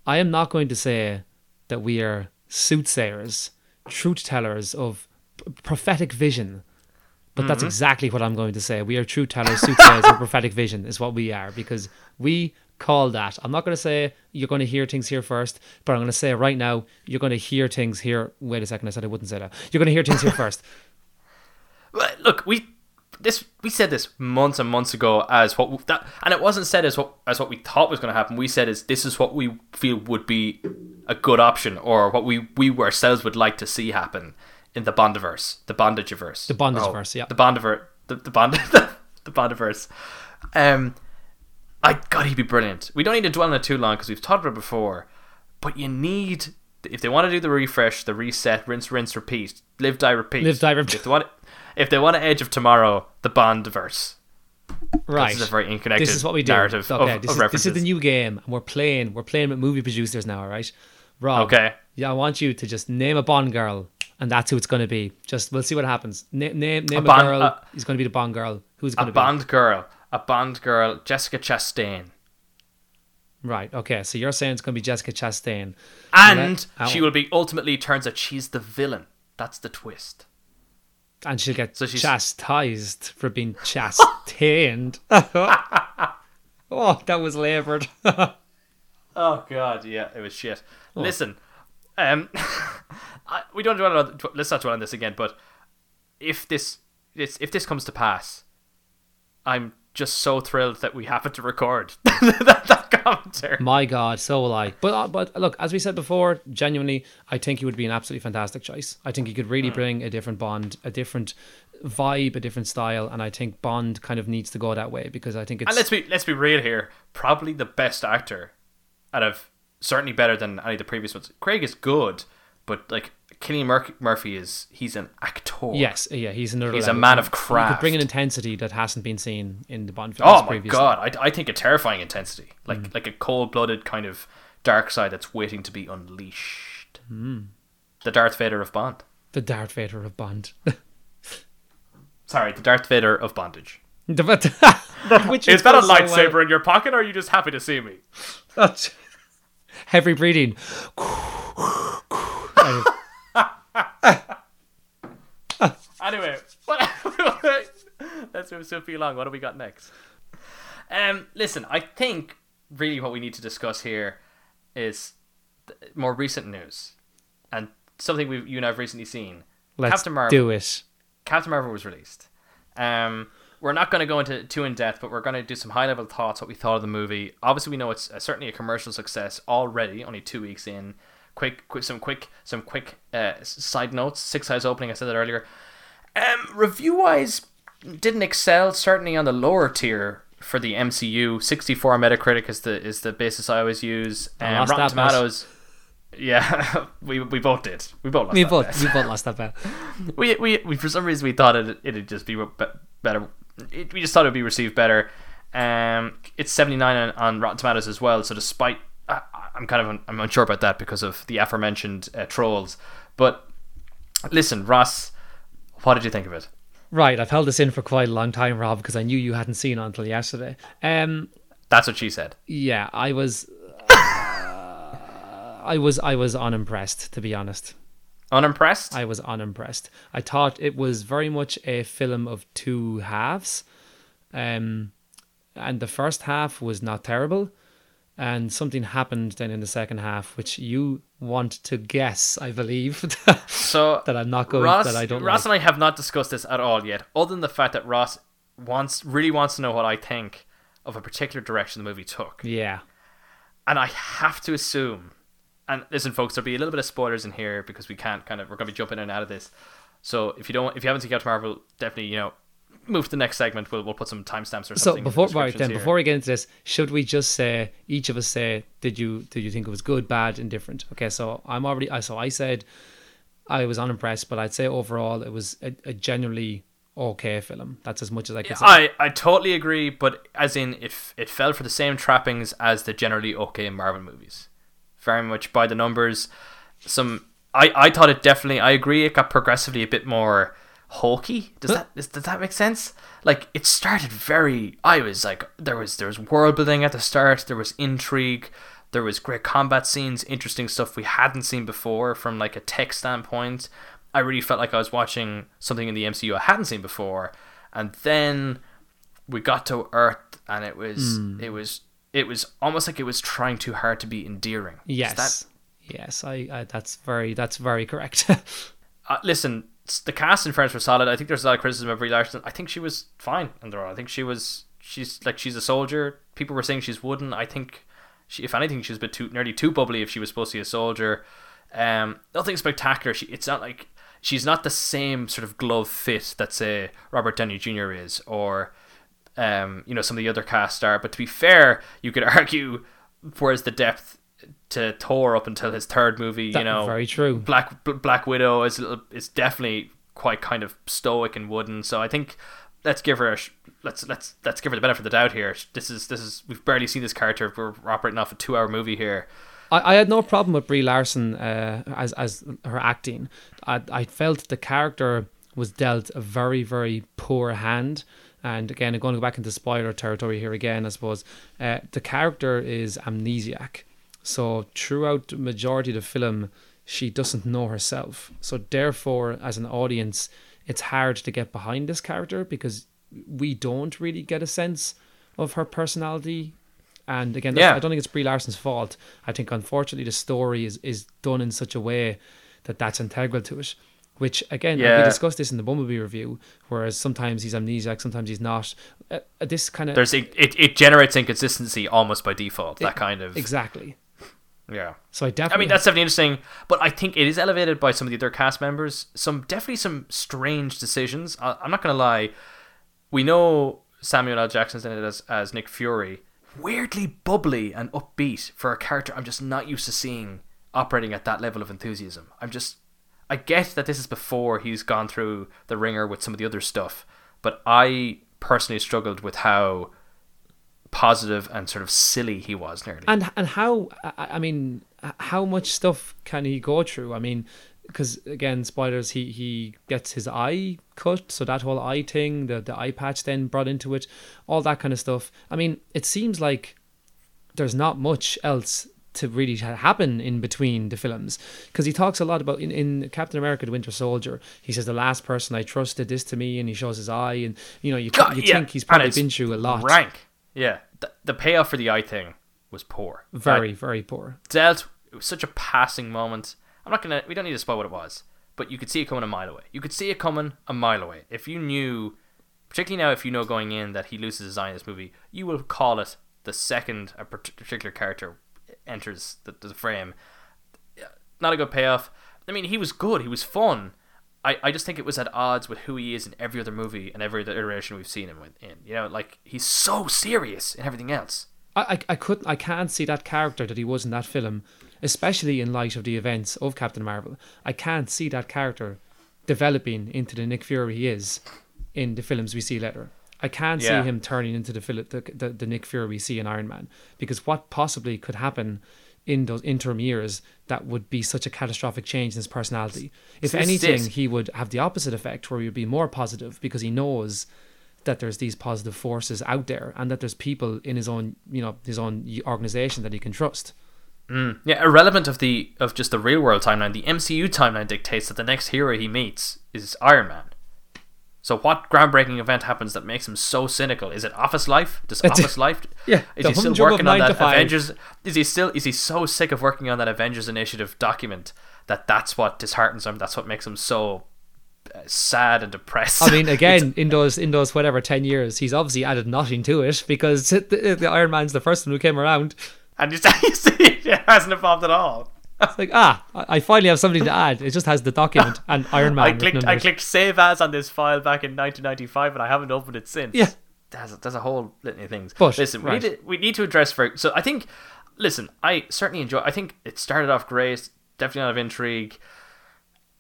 I am not going to say that we are soothsayers, truth tellers of prophetic vision, but that's mm-hmm. exactly what I'm going to say. We are truth tellers, soothsayers of [laughs] prophetic vision, is what we are, because we call that. I'm not going to say you're going to hear things here first, but I'm going to say right now, you're going to hear things here. Wait a second, I said I wouldn't say that. You're going to hear things here first. [laughs] Look, we this we said this months and months ago as what we, that, and it wasn't said as what as what we thought was going to happen. We said is this is what we feel would be a good option, or what we we ourselves would like to see happen in the Bondiverse, the Bondageverse, The Bondageverse, yeah. the Bondiverse, the the Bond, [laughs] the, Bondiverse. Um, I God, he'd be brilliant. We don't need to dwell on it too long because we've talked about it before, but you need if they want to do the refresh, the reset, rinse, rinse, repeat, live, die, repeat. Live, die, repeat. If they want, if they want to Edge of Tomorrow, the Bondiverse. Right. This is a very unconnected This is what we do. narrative okay, of, this, of is, this is the new game, and we're playing. We're playing with movie producers now, all right? Rob. Okay. Yeah, I want you to just name a Bond girl, and that's who it's going to be. Just we'll see what happens. Na- name name a, Bond- girl. uh, He's going to be the Bond girl. Who's going to be? A Bond girl, a Bond girl, Jessica Chastain, Right. Okay. So you're saying it's going to be Jessica Chastain, and Let- she will be ultimately turns out she's the villain. That's the twist. and she'll get So she's- chastised for being chastained. [laughs] [laughs] oh, that was laboured. [laughs] Oh God, yeah, it was shit. Listen, um, I, we don't dwell on. Let's not dwell on this again. But if this, this, if this comes to pass, I'm just so thrilled that we happen to record [laughs] that, that commentary. My God, so will I. But uh, but look, as we said before, genuinely, I think he would be an absolutely fantastic choice. I think he could really bring a different Bond, a different vibe, a different style, and I think Bond kind of needs to go that way because I think it's And let's be let's be real here. Probably the best actor out of certainly better than any of the previous ones. Craig is good, but like Kenny Mur- Murphy is he's an actor. yes, yeah, he's another. He's a man of craft. He could bring an intensity that hasn't been seen in the Bond films previously. Oh my previously. god, I, I think a terrifying intensity, like Mm. like a cold blooded kind of dark side that's waiting to be unleashed. Mm. The Darth Vader of Bond. The Darth Vader of Bond. [laughs] Sorry, the Darth Vader of bondage. [laughs] Which Is that a goes so well. lightsaber in your pocket, or are you just happy to see me? [laughs] That's- Heavy breathing. Anyway, what, let's move swiftly along. What do we got next? Um, listen, I think really what we need to discuss here is more recent news and something we you and I've recently seen. Let's Captain Marvel. do it. Captain Marvel was released. Um, we're not going to go into too in depth, but we're going to do some high level thoughts. What we thought of the movie. Obviously, we know it's uh, certainly a commercial success already. Only two weeks in. Quick, quick, some quick, some quick uh, side notes. Six Eyes opening. I said that earlier. Um, review wise, didn't excel. Certainly on the lower tier for the MCU. Sixty four Metacritic is the is the basis I always use. Um, Rotten that. Tomatoes. Yeah, [laughs] we we both did. We both lost We that both bet we both lost that bet. [laughs] we, we, we for some reason we thought it it'd just be be- better. It, we just thought it'd be received better. Um, it's seventy nine on, on Rotten Tomatoes as well. So despite I, I'm kind of un, I'm unsure about that because of the aforementioned uh, trolls. But listen, Ross, what did you think of it? Right, I've held this in for quite a long time, Rob, because I knew you hadn't seen it until yesterday. Um, That's what she said. yeah, I was, uh, I was, I was unimpressed, to be honest. Unimpressed? I was unimpressed. I thought it was very much a film of two halves, um, and the first half was not terrible, and something happened then in the second half, which you want to guess, I believe, [laughs] so that I'm not going, Ross, that I don't Ross like. and I have not discussed this at all yet, other than the fact that Ross wants really wants to know what I think of a particular direction the movie took. Yeah, and I have to assume, and listen, folks, there'll be a little bit of spoilers in here because we can't kind of we're gonna be jumping in and out of this. So if you don't, if you haven't seen Captain Marvel, definitely you know move to the next segment, we'll we'll put some timestamps or So something. in the before right then, here. before we get into this, should we just say each of us say did you did you think it was good, bad, indifferent? Okay, so I'm already I so I said I was unimpressed, but I'd say overall it was a, a genuinely okay film. That's as much as I can say. I, I totally agree, but as in if it fell for the same trappings as the generally okay Marvel movies, very much by the numbers. Some I, I thought it definitely. I agree. It got progressively a bit more hokey. Does that is, does that make sense? Like it started very. I was like there was there was world building at the start. There was intrigue. There was great combat scenes, interesting stuff we hadn't seen before from like a tech standpoint. I really felt like I was watching something in the MCU I hadn't seen before, and then we got to Earth, and it was it was it was almost like it was trying too hard to be endearing. Yes. that- yes, I, I that's very that's very correct. [laughs] uh, listen, the cast in Friends were solid. I think there's a lot of criticism of Brie Larson. I think she was fine in the role. I think she was she's like she's a soldier. People were saying she's wooden. I think she, if anything, she was a bit too nearly too bubbly if she was supposed to be a soldier. Um, nothing spectacular. She it's not like she's not the same sort of glove fit that say Robert Downey Jr. is or um, you know some of the other cast are. But to be fair, you could [laughs] argue where's the depth to Thor up until his third movie. That- you know, very true. Black B- Black Widow is little, is definitely quite kind of stoic and wooden. So I think let's give her a sh- let's let's let's give her the benefit of the doubt here. This is this is we've barely seen this character. We're operating off a two hour movie here. I, I had no problem with Brie Larson uh, as as her acting. I I felt the character was dealt a very very poor hand. And again, I'm going to go back into spoiler territory here again. I suppose uh, the character is amnesiac, so throughout the majority of the film, she doesn't know herself. So therefore, as an audience, it's hard to get behind this character because we don't really get a sense of her personality and again, Yeah. I don't think it's Brie Larson's fault. I think unfortunately the story is, is done in such a way that that's integral to it. Which again, Yeah. we discussed this in the Bumblebee review. Whereas sometimes he's amnesiac, sometimes he's not. Uh, uh, this kind of There's it, it, it generates inconsistency almost by default. That kind of exactly. Yeah. So I definitely. I mean that's definitely interesting, but I think it is elevated by some of the other cast members. Some definitely some strange decisions. I, I'm not gonna lie. We know Samuel L. Jackson's in it as, as Nick Fury. Weirdly bubbly and upbeat for a character I'm just not used to seeing operating at that level of enthusiasm. I'm just I get that this is before he's gone through the ringer with some of the other stuff, but I personally struggled with how positive and sort of silly he was nearly. and and how I, I mean how much stuff can he go through? I mean because again spoilers he he gets his eye cut so that whole eye thing the the eye patch then brought into it all that kind of stuff. I mean it seems like there's not much else to really happen in between the films. Because he talks a lot about in, in captain america the winter soldier he says the last person i trusted this to me and he shows his eye and you know you, God, you yeah, think he's probably been through a lot. Rank. Yeah. The, the payoff for the eye thing was poor. very Like, very poor dealt. It was such a passing moment. I'm not gonna. We don't need to spoil what it was, but you could see it coming a mile away. You could see it coming a mile away. If you knew, particularly now, if you know going in that he loses his eye in this movie, you will call it the second a particular character enters the, the frame. Not a good payoff. I mean, he was good. He was fun. I, I just think it was at odds with who he is in every other movie and every other iteration we've seen him in. You know, like he's so serious in everything else. I, I, I couldn't I can't see that character that he was in that film, especially in light of the events of Captain Marvel. I can't see that character developing into the Nick Fury he is in the films we see later. I can't Yeah. see him turning into the, Philip, the, the the Nick Fury we see in Iron Man because what possibly could happen in those interim years that would be such a catastrophic change in his personality. If So this anything, it. he would have the opposite effect where he would be more positive because he knows that there's these positive forces out there and that there's people in his own you know his own organization that he can trust mm. Yeah, irrelevant of the of just the real world timeline, the MCU timeline dictates that the next hero he meets is Iron Man. So what groundbreaking event happens that makes him so cynical? Is it Office Life? Does Office [laughs] Life? Yeah, Is he still working on that. Avengers? Is he still? Is he so sick of working on that Avengers Initiative document that that's what disheartens him? That's what makes him so uh, sad and depressed. i mean [laughs] again in those in those whatever 10 years he's obviously added nothing to it because [laughs] the, the iron man's the first one who came around and you see, you see, it hasn't evolved at all. It's like ah, I finally have something to add. It just has the document and [laughs] Iron Man. I clicked I clicked save as on this file back in 1995 and I haven't opened it since. Yeah. There's, there's a whole litany of things. But, listen, we need to we need to address for so I think listen, I certainly enjoy I think it started off great, definitely a lot of intrigue.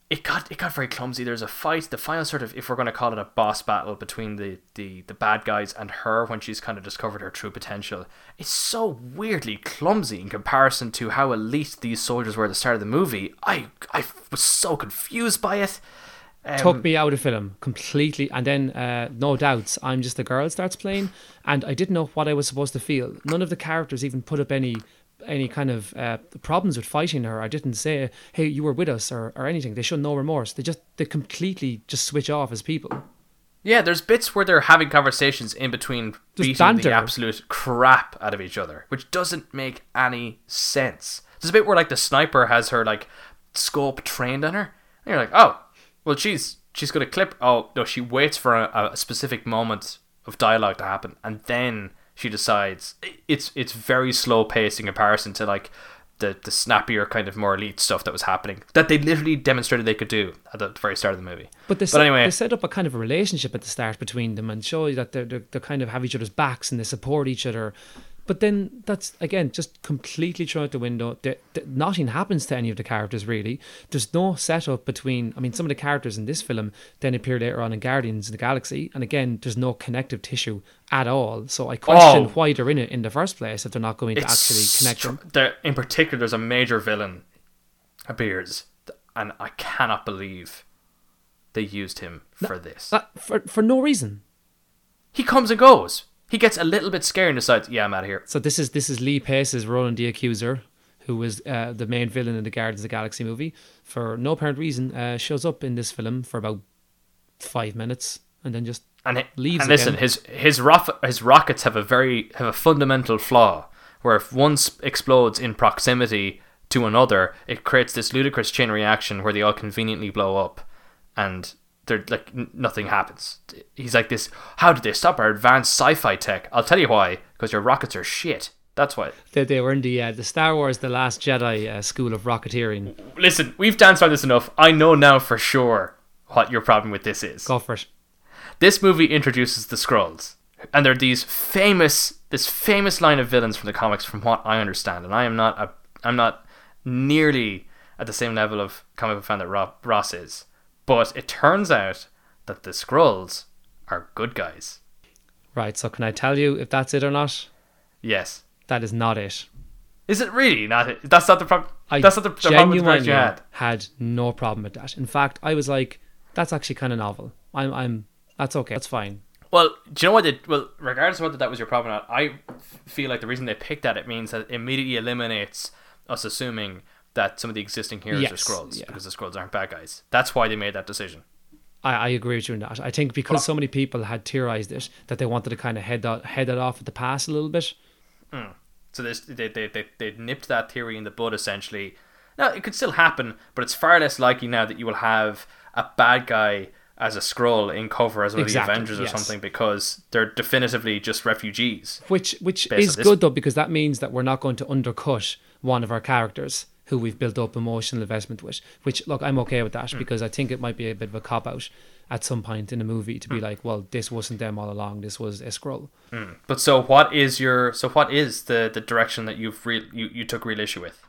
It got it got very clumsy. There's a fight, the final sort of if we're gonna call it a boss battle between the, the, the bad guys and her when she's kind of discovered her true potential. It's so weirdly clumsy in comparison to how elite these soldiers were at the start of the movie. I I was so confused by it. Um, took me out of film completely and then uh, no doubts i'm just a girl starts playing and i didn't know what i was supposed to feel none of the characters even put up any any kind of uh, problems with fighting her i didn't say hey you were with us or, or anything they show no remorse they just they completely just switch off as people Yeah, there's bits where they're having conversations in between Just beating banter. the absolute crap out of each other, which doesn't make any sense. There's a bit where like the sniper has her like scope trained on her, and you're like, oh, well she's she's gonna clip. Oh no, she waits for a, a specific moment of dialogue to happen, and then she decides. It's it's very slow paced in comparison to like the the snappier kind of more elite stuff that was happening that they literally demonstrated they could do at the very start of the movie. But they, But set, anyway- they set up a kind of a relationship at the start between them and show you that they're, they kind of have each other's backs and they support each other. But then that's, again, just completely thrown out the window. There, there- nothing happens to any of the characters, really. There's no setup between, I mean, some of the characters in this film then appear later on in Guardians of the Galaxy. And again, there's no connective tissue at all. So I question Oh. why they're in it in the first place if they're not going to actually connect them. There, in particular, there's a major villain appears, and I cannot believe they used him for this. That, for, for no reason. he comes and goes. He gets a little bit scared and decides, "Yeah, I'm out of here." So this is this is Lee Pace's Ronan the Accuser, who was uh, the main villain in the Guardians of the Galaxy movie. For no apparent reason, uh, shows up in this film for about five minutes and then just And, he, Leaves and listen, again. his his rof- his rockets have a very have a fundamental flaw where if one s- explodes in proximity to another, it creates this ludicrous chain reaction where they all conveniently blow up, and they're like n- nothing happens. He's like this. How did they stop our advanced sci-fi tech? I'll tell you why. Because your rockets are shit. That's why. they, they were in the uh, the Star Wars: The Last Jedi uh, school of rocketeering. Listen, we've danced on this enough. I know now for sure what your problem with this is. Go for it. This movie introduces the Skrulls, and they're these famous, this famous line of villains from the comics, from what I understand. And I am not, a, I'm not nearly at the same level of comic book fan that Ro- Ross is. But it turns out that the Skrulls are good guys. Right. So can I tell you if that's it or not? Yes. That is not it. Is it really not? It? That's not the problem. I That's not the, the problem genuinely version you had. had no problem with that. In fact, I was like, that's actually kind of novel. I'm, I'm, that's okay. That's fine. Well, do you know what? They, well, regardless of whether that was your problem or not, I feel like the reason they picked that it means that it immediately eliminates us assuming that some of the existing heroes are Skrulls yeah. because the Skrulls aren't bad guys. That's why they made that decision. I, I agree with you on that. I think because so many people had theorized it that they wanted to kind of head that head it off at the pass a little bit. Hmm. So this, they, they, they, they nipped that theory in the bud essentially. Now, it could still happen, but it's far less likely now that you will have a bad guy as a Skrull in cover as one Exactly, of the Avengers or yes. something because they're definitively just refugees. Which which is good though because that means that we're not going to undercut one of our characters who we've built up emotional investment with. Which look, I'm okay with that Hmm. because I think it might be a bit of a cop out at some point in a movie to be hmm. like, well, this wasn't them all along. This was a Skrull. Hmm. But so what is your so what is the the direction that you've re- you you took real issue with?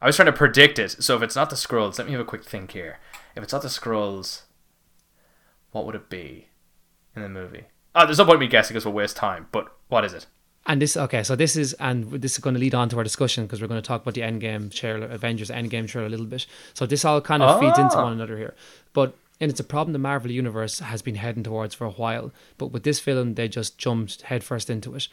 I was trying to predict it. So if it's not the Skrulls, let me have a quick think here. If it's not the Skrulls, what would it be in the movie? Oh, there's no point in me guessing because we'll waste time. But what is it? And this, okay, so this is, and this is going to lead on to our discussion because we're going to talk about the Endgame trailer, Avengers Endgame trailer a little bit. So this all kind of feeds into Ah. one another here. But, and it's a problem the Marvel Universe has been heading towards for a while. But with this film, they just jumped headfirst into it.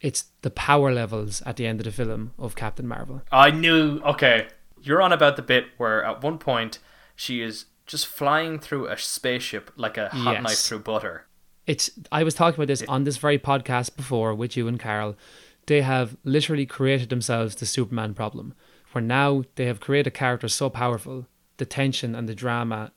It's the power levels at the end of the film of Captain Marvel. I knew. Okay, you're on about the bit where at one point she is just flying through a spaceship like a hot Yes. knife through butter. It's I was talking about this on this very podcast before with you and Carol. They have literally created themselves the Superman problem, where now they have created a character so powerful, the tension and the drama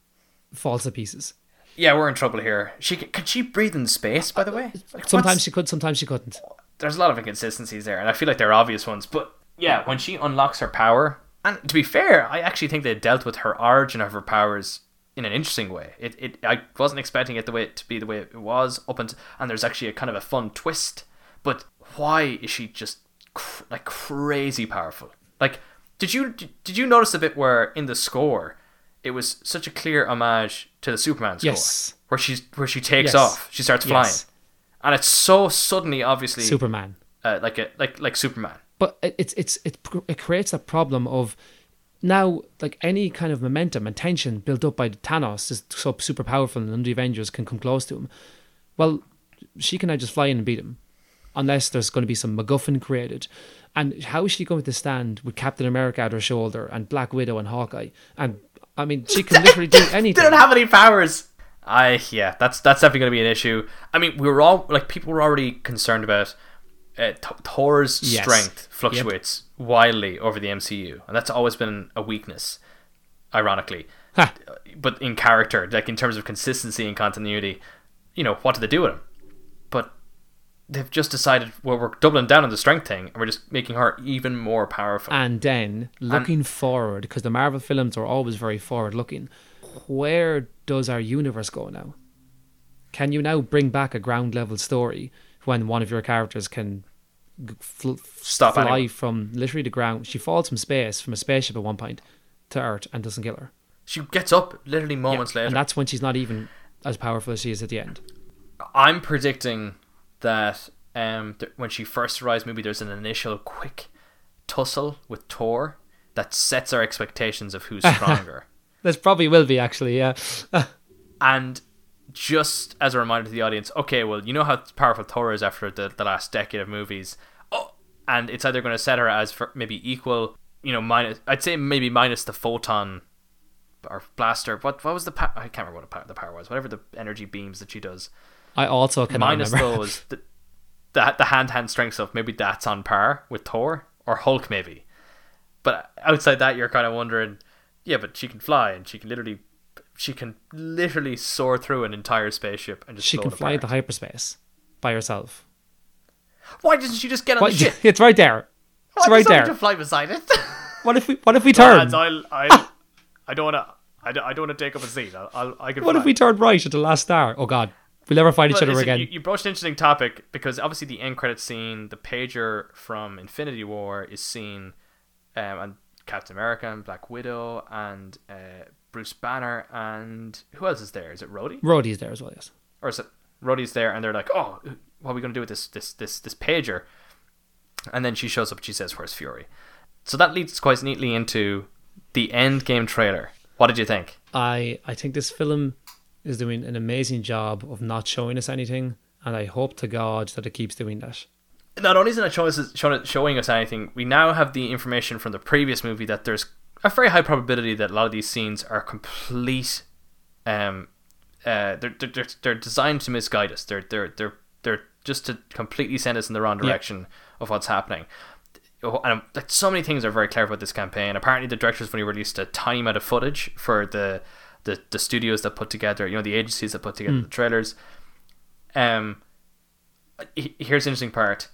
falls to pieces. Yeah, we're in trouble here. She could she breathe in space? By the way, Like, Sometimes what's- she could, sometimes she couldn't. there's a lot of inconsistencies there, and I feel like they're obvious ones. But yeah, when she unlocks her power, And to be fair, I actually think they dealt with her origin of her powers in an interesting way. It, it I wasn't expecting it the way it to be the way it was up and and there's actually a kind of a fun twist. But why is she just cr- like crazy powerful? Like, did you did you notice a bit where in the score it was such a clear homage to the Superman score, Yes. where she's where she takes Yes. off, she starts flying, Yes. and it's so suddenly obviously Superman. uh, like a like like Superman. but it- it's it's it it creates a problem of now like any kind of momentum and tension built up by Thanos is so super powerful and none of the Avengers can come close to him. Well, she can now just fly in and beat him, unless there's going to be some MacGuffin created. And how is she going to stand with Captain America at her shoulder and Black Widow and Hawkeye? And I mean, she can literally do [laughs] anything. They don't have any powers. I yeah, that's that's definitely going to be an issue. I mean, we were all like people were already concerned about uh, Thor's Yes. strength fluctuates wildly over the MCU, and that's always been a weakness, ironically. Ha. But in character, like in terms of consistency and continuity, you know, what do they do with him? But they've just decided, well, we're doubling down on the strength thing, and we're just making her even more powerful. And then looking forward, because the Marvel films are always very forward looking, where does our universe go now? Can you now bring back a ground level story when one of your characters can fl- Stop fly anyone. from literally the ground? She falls from space, from a spaceship at one point, to Earth and doesn't kill her. she gets up literally moments later. And that's when she's not even as powerful as she is at the end. I'm predicting that um, th- when she first arrives, maybe there's an initial quick tussle with Thor that sets our expectations of who's [laughs] stronger. This probably will be actually, yeah. [laughs] and just as a reminder to the audience, okay, well, you know how powerful Thor is after the, the last decade of movies. Oh, and it's either going to set her as for maybe equal, you know, minus, I'd say maybe minus the photon or blaster. What what was the power? I can't remember what the power, the power was. Whatever the energy beams that she does. I also cannot minus remember. those [laughs] the the, the hand hand strength stuff maybe that's on par with Thor or Hulk maybe but outside that you're kind of wondering yeah but she can fly and she can literally she can literally soar through an entire spaceship and just she can fly apart. into hyperspace by herself. why doesn't she just get on the ship [laughs] It's right there. It's Why right there. just fly beside it [laughs] What if we what if we turn? Lads, I'll, I'll, [laughs] I don't want to I don't, I don't want to take up a seat I'll, I'll, I can What fly. if we turned right at the last star? Oh God, we'll never find each other again. You, you broached an interesting topic because obviously the end credit scene, the pager from Infinity War is seen, um, and Captain America and Black Widow and uh, Bruce Banner and who else is there? Is it Rhodey Rhodey's there as well. Yes. or is it Rhodey's there? And they're like, oh, what are we gonna do with this this this this pager? And then she shows up. and She says, "Where's Fury?" So that leads quite neatly into the Endgame trailer. What did you think? I I think this film is doing an amazing job of not showing us anything, and I hope to God that it keeps doing that. not only is it not showing us, showing us anything, we now have the information from the previous movie that there's a very high probability that a lot of these scenes are complete. Um, uh, they're, they're, they're, designed to misguide us. They're they're they're they're just to completely send us in the wrong direction of what's happening. Oh, And like so many things are very clever about this campaign. Apparently, the directors only released a tiny amount of footage for the the, the studios that put together, you know, the agencies that put together the trailers. Um, here's the interesting part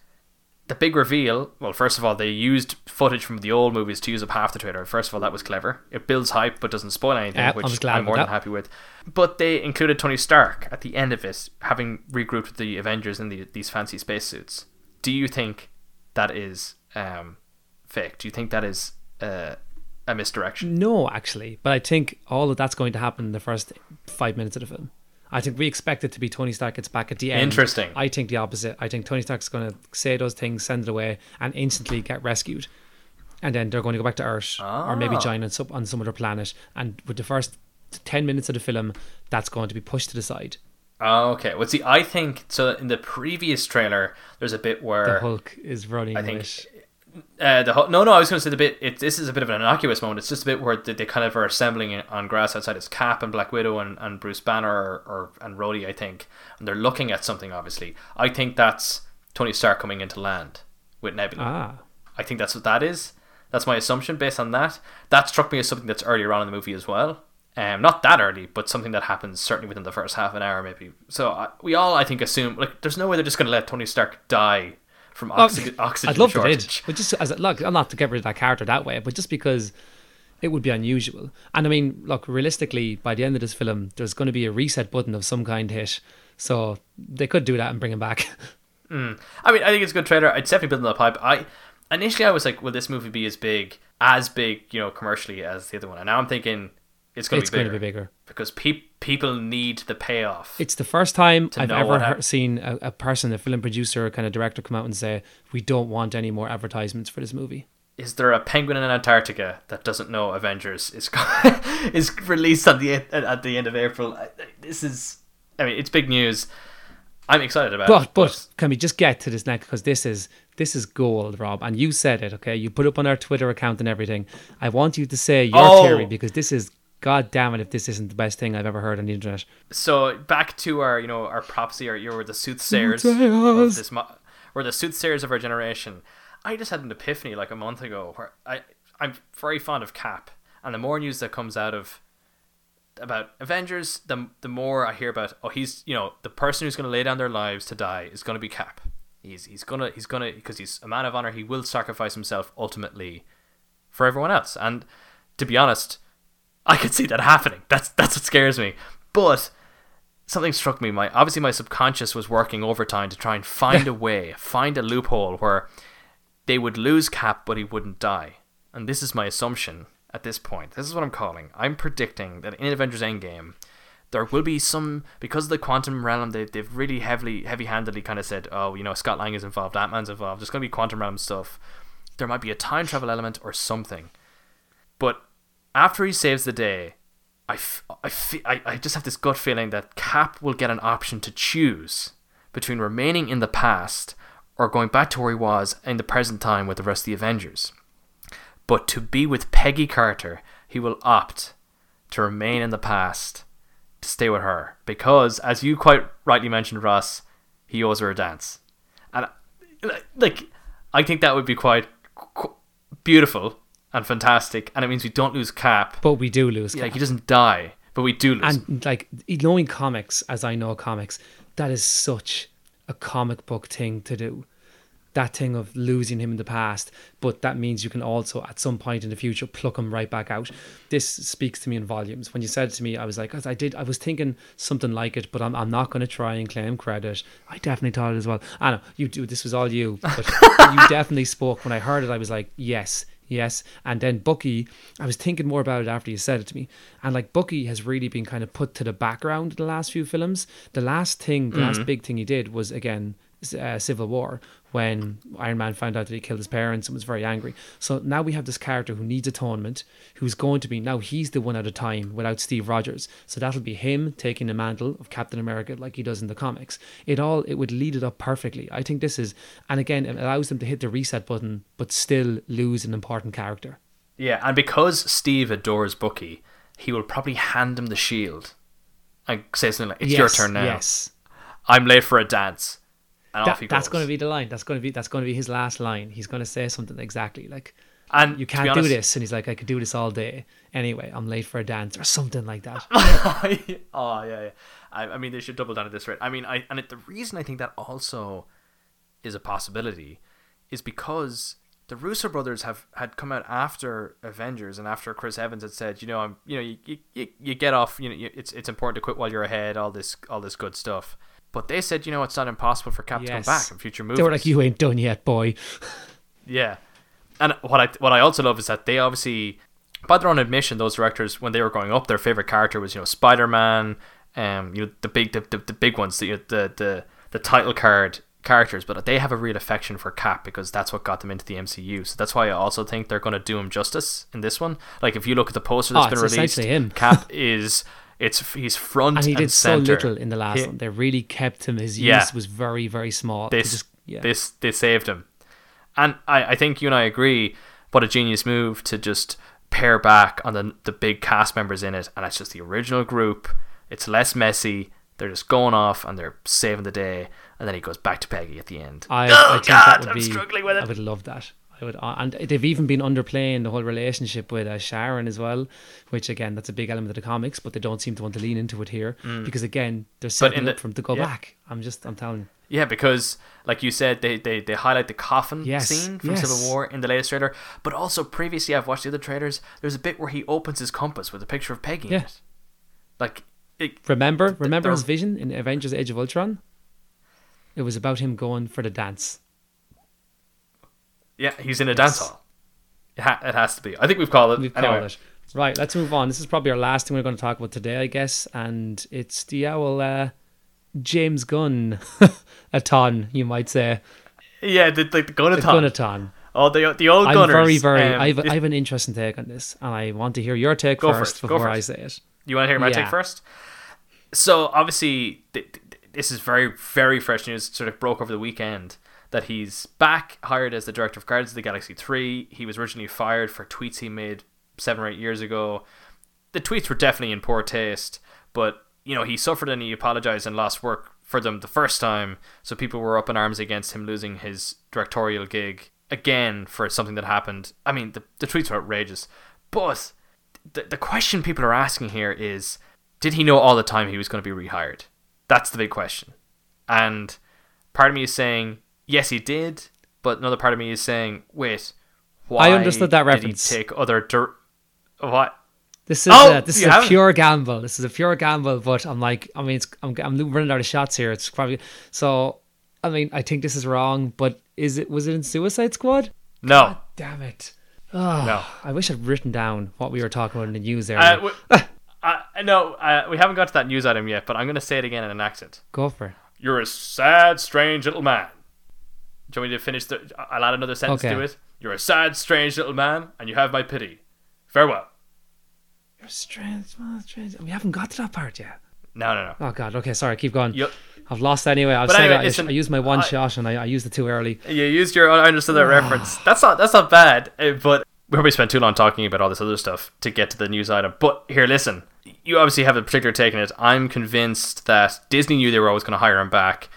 the big reveal well first of all they used footage from the old movies to use up half the trailer. First of all that was clever. It builds hype but doesn't spoil anything Yeah, which i'm more than happy with. But they included tony stark at the end of it having regrouped with the avengers in the, these fancy spacesuits. Do you think that is um, fake? Do you think that is uh, a misdirection? No, actually, but I think all of that's going to happen in the first five minutes of the film. I think we expect it to be Tony Stark gets back at the end. Interesting. I think the opposite. I think Tony Stark's going to say those things, send it away, and instantly get rescued. And then they're going to go back to Earth or maybe Ah. join on some, on some other planet. And with the first 10 minutes of the film, that's going to be pushed to the side. oh, okay well see i think so in the previous trailer there's a bit where The Hulk is running I think. Uh, the no, no, I was going to say the bit. It, this is a bit of an innocuous moment. It's just a bit where they, they kind of are assembling on grass outside. It's Cap and Black Widow and, and Bruce Banner or, or and Rhodey, I think, and they're looking at something. Obviously, I think that's Tony Stark coming into land with Nebula. Ah. I think that's what that is. That's my assumption based on that. That struck me as something that's earlier on in the movie as well. Um, not that early, but something that happens certainly within the first half an hour, maybe. So uh, we all, I think, assume like there's no way they're just going to let Tony Stark die from oxy- [laughs] oxygen I'd love shortage. but just as look, I'm not to get rid of that character that way, but just because it would be unusual. And I mean, look, realistically, by the end of this film, there's going to be a reset button of some kind hit, so they could do that and bring him back. [laughs] Mm. I mean, I think it's a good trailer. It's definitely building up hype. I initially I was like, will this movie be as big, as big, you know, commercially as the other one? And now I'm thinking it's going it's to be going bigger to be bigger. because pe- people need the payoff. It's the first time I've ever hap- seen a, a person, a film producer, kind of director, come out and say, "We don't want any more advertisements for this movie." Is there a penguin in Antarctica that doesn't know Avengers is [laughs] is released at the end, at the end of April? This is, I mean, it's big news. I'm excited about But it. but can we just get to this next? Because this is this is gold, Rob. And you said it, okay? You put up on our Twitter account and everything. I want you to say your Oh. theory because this is, god damn it, if this isn't the best thing I've ever heard on the internet. So back to our, you know, our prophecy, or you were the soothsayers Soothsayers. of this, mo- the soothsayers of our generation. I just had an epiphany like a month ago where I, I'm very fond of Cap, and the more news that comes out of about Avengers, the the more I hear about, oh, he's, you know, the person who's going to lay down their lives to die is going to be Cap. He's he's gonna he's gonna because he's a man of honor. He will sacrifice himself ultimately for everyone else. And to be honest, I could see that happening. That's that's what scares me. But something struck me. My obviously my subconscious was working overtime to try and find a way, find a loophole where they would lose Cap, but he wouldn't die. And this is my assumption at this point. This is what I'm calling. I'm predicting that in Avengers Endgame, there will be some because of the quantum realm. They they've really heavily, heavy-handedly kind of said, oh, you know, Scott Lang is involved, Ant Man's involved. There's going to be quantum realm stuff. There might be a time travel element or something. But after he saves the day, I, f- I, fe- I, I just have this gut feeling that Cap will get an option to choose between remaining in the past or going back to where he was in the present time with the rest of the Avengers. But to be with Peggy Carter, he will opt to remain in the past, to stay with her. Because, as you quite rightly mentioned, Ross, he owes her a dance. And, like, I think that would be quite qu- beautiful and fantastic. And it means we don't lose Cap. But we do lose. Like Cap. he doesn't die, but we do lose. and like knowing comics as I know comics, that is such a comic book thing to do. That thing of losing him in the past, but that means you can also at some point in the future pluck him right back out. This speaks to me in volumes. When you said it to me, I was like, I did, I was thinking something like it, but I'm, I'm not going to try and claim credit. I definitely thought it as well. I know you do. This was all you, but [laughs] you definitely spoke. When I heard it, I was like, yes, Yes. And then Bucky, I was thinking more about it after you said it to me. And like Bucky has really been kind of put to the background in the last few films. The last thing, the last big thing he did was again uh, Civil War when Iron Man found out that he killed his parents and was very angry. So now we have this character who needs atonement, who's going to be now he's the one at a time without Steve Rogers. So that'll be him taking the mantle of Captain America like he does in the comics. It all it would lead it up perfectly. I think this is and again it allows them to hit the reset button but still lose an important character. yeah, and because Steve adores Bucky, he will probably hand him the shield and say something like, "It's your turn now. Yes. I'm late for a dance." And That- off he that's going to be the line. That's going to be that's going to be his last line. He's going to say something exactly like And you can't honest- do this and he's like I could do this all day. Anyway, I'm late for a dance or something like that. [laughs] oh yeah, yeah. I, I mean, they should double down at this rate. I mean, I and it, the reason I think that also is a possibility is because the Russo brothers have had come out after Avengers and after Chris Evans had said, you know, I'm, you know, you, you- you, you get off, you know, you, it's it's important to quit while you're ahead, all this all this good stuff. But they said, you know, it's not impossible for Cap to come back in future movies. They were like, "You ain't done yet, boy." [laughs] Yeah, and what I what I also love is that they obviously, by their own admission, those directors when they were growing up, their favorite character was you know Spider Man, um, you know the big the, the, the big ones, the, the the the title card characters, but they have a real affection for Cap because that's what got them into the MCU. So that's why I also think they're going to do him justice in this one. Like if you look at the poster that's Oh, been released. Cap [laughs] is it's he's front And. And he did so center. little in the last He- one. They really kept him. His Yeah. use was very, very small. This just- yeah. this they saved him and I, I think you and I agree what a genius move to just pare back on the the big cast members in it and it's just the original group it's less messy they're just going off and they're saving the day and then he goes back to Peggy at the end I, oh I think god that would I'm be. struggling with it. I would love that. I would, uh, and they've even been underplaying the whole relationship with uh, Sharon as well, which again, that's a big element of the comics, but they don't seem to want to lean into it here because again, they're setting Mm. up the- for him to go yeah. back. I'm just, I'm telling you. Yeah, because like you said, they, they, they highlight the coffin Yes, scene from yes. Civil War in the latest trailer. But also previously, I've watched the other trailers. There's a bit where he opens his compass with a picture of Peggy. Yeah. Like, it, Remember, remember his vision in Avengers: Age of Ultron? It was about him going for the dance. Yeah, he's in a dance hall. It, ha- it has to be. I think we've called it. We've anyway. called it. Right, let's move on. This is probably our last thing we're going to talk about today, I guess, and it's the owl uh, James Gunn [laughs] a ton, you might say. Yeah, the, the, the Gunathon. Gunnathon. Oh, the, the old I'm Gunners. very, very. um, I've, this- I have an interesting take on this, and I want to hear your take first first, before I say it. You want to hear my Yeah. take first? So obviously, th- th- this is very, very fresh news. Sort of broke over the weekend that he's back, hired as the director of Guardians of the Galaxy Three. He was originally fired for tweets he made seven or eight years ago. The tweets were definitely in poor taste, but you know he suffered and he apologized and lost work for them the first time. So people were up in arms against him losing his directorial gig again for something that happened. I mean, the the tweets were outrageous, but the, the question people are asking here is did he know all the time he was going to be rehired that's the big question and part of me is saying yes he did but another part of me is saying wait why understood that did reference. he take other dir- what This is Oh, a, this is a haven't? pure gamble. This is a pure gamble, but I'm like, I mean, it's, I'm I'm running out of shots here. It's probably so. I mean, I think this is wrong, but is it was it in Suicide Squad? no Damn it! Oh, No. I wish I'd written down what we were talking about in the news uh, area. uh, [laughs] no uh, we haven't got to that news item yet but i'm going to say it again in an accent Go for it. you're a sad strange little man do you want me to finish the i'll add another sentence Okay. to it you're a sad strange little man and you have my pity farewell You're strange, oh, strange. We haven't got to that part yet. no no no Oh God. Okay, sorry. Keep going. you I've lost anyway. I've But said anyway, I, listen, I used my one I- shot and I, I used it too early. You used your I understood that reference. [sighs] That's not that's not bad, uh, but we probably spent too long talking about all this other stuff to get to the news item. But here, listen, you obviously have a particular take on it. I'm convinced that Disney knew they were always going to hire him back.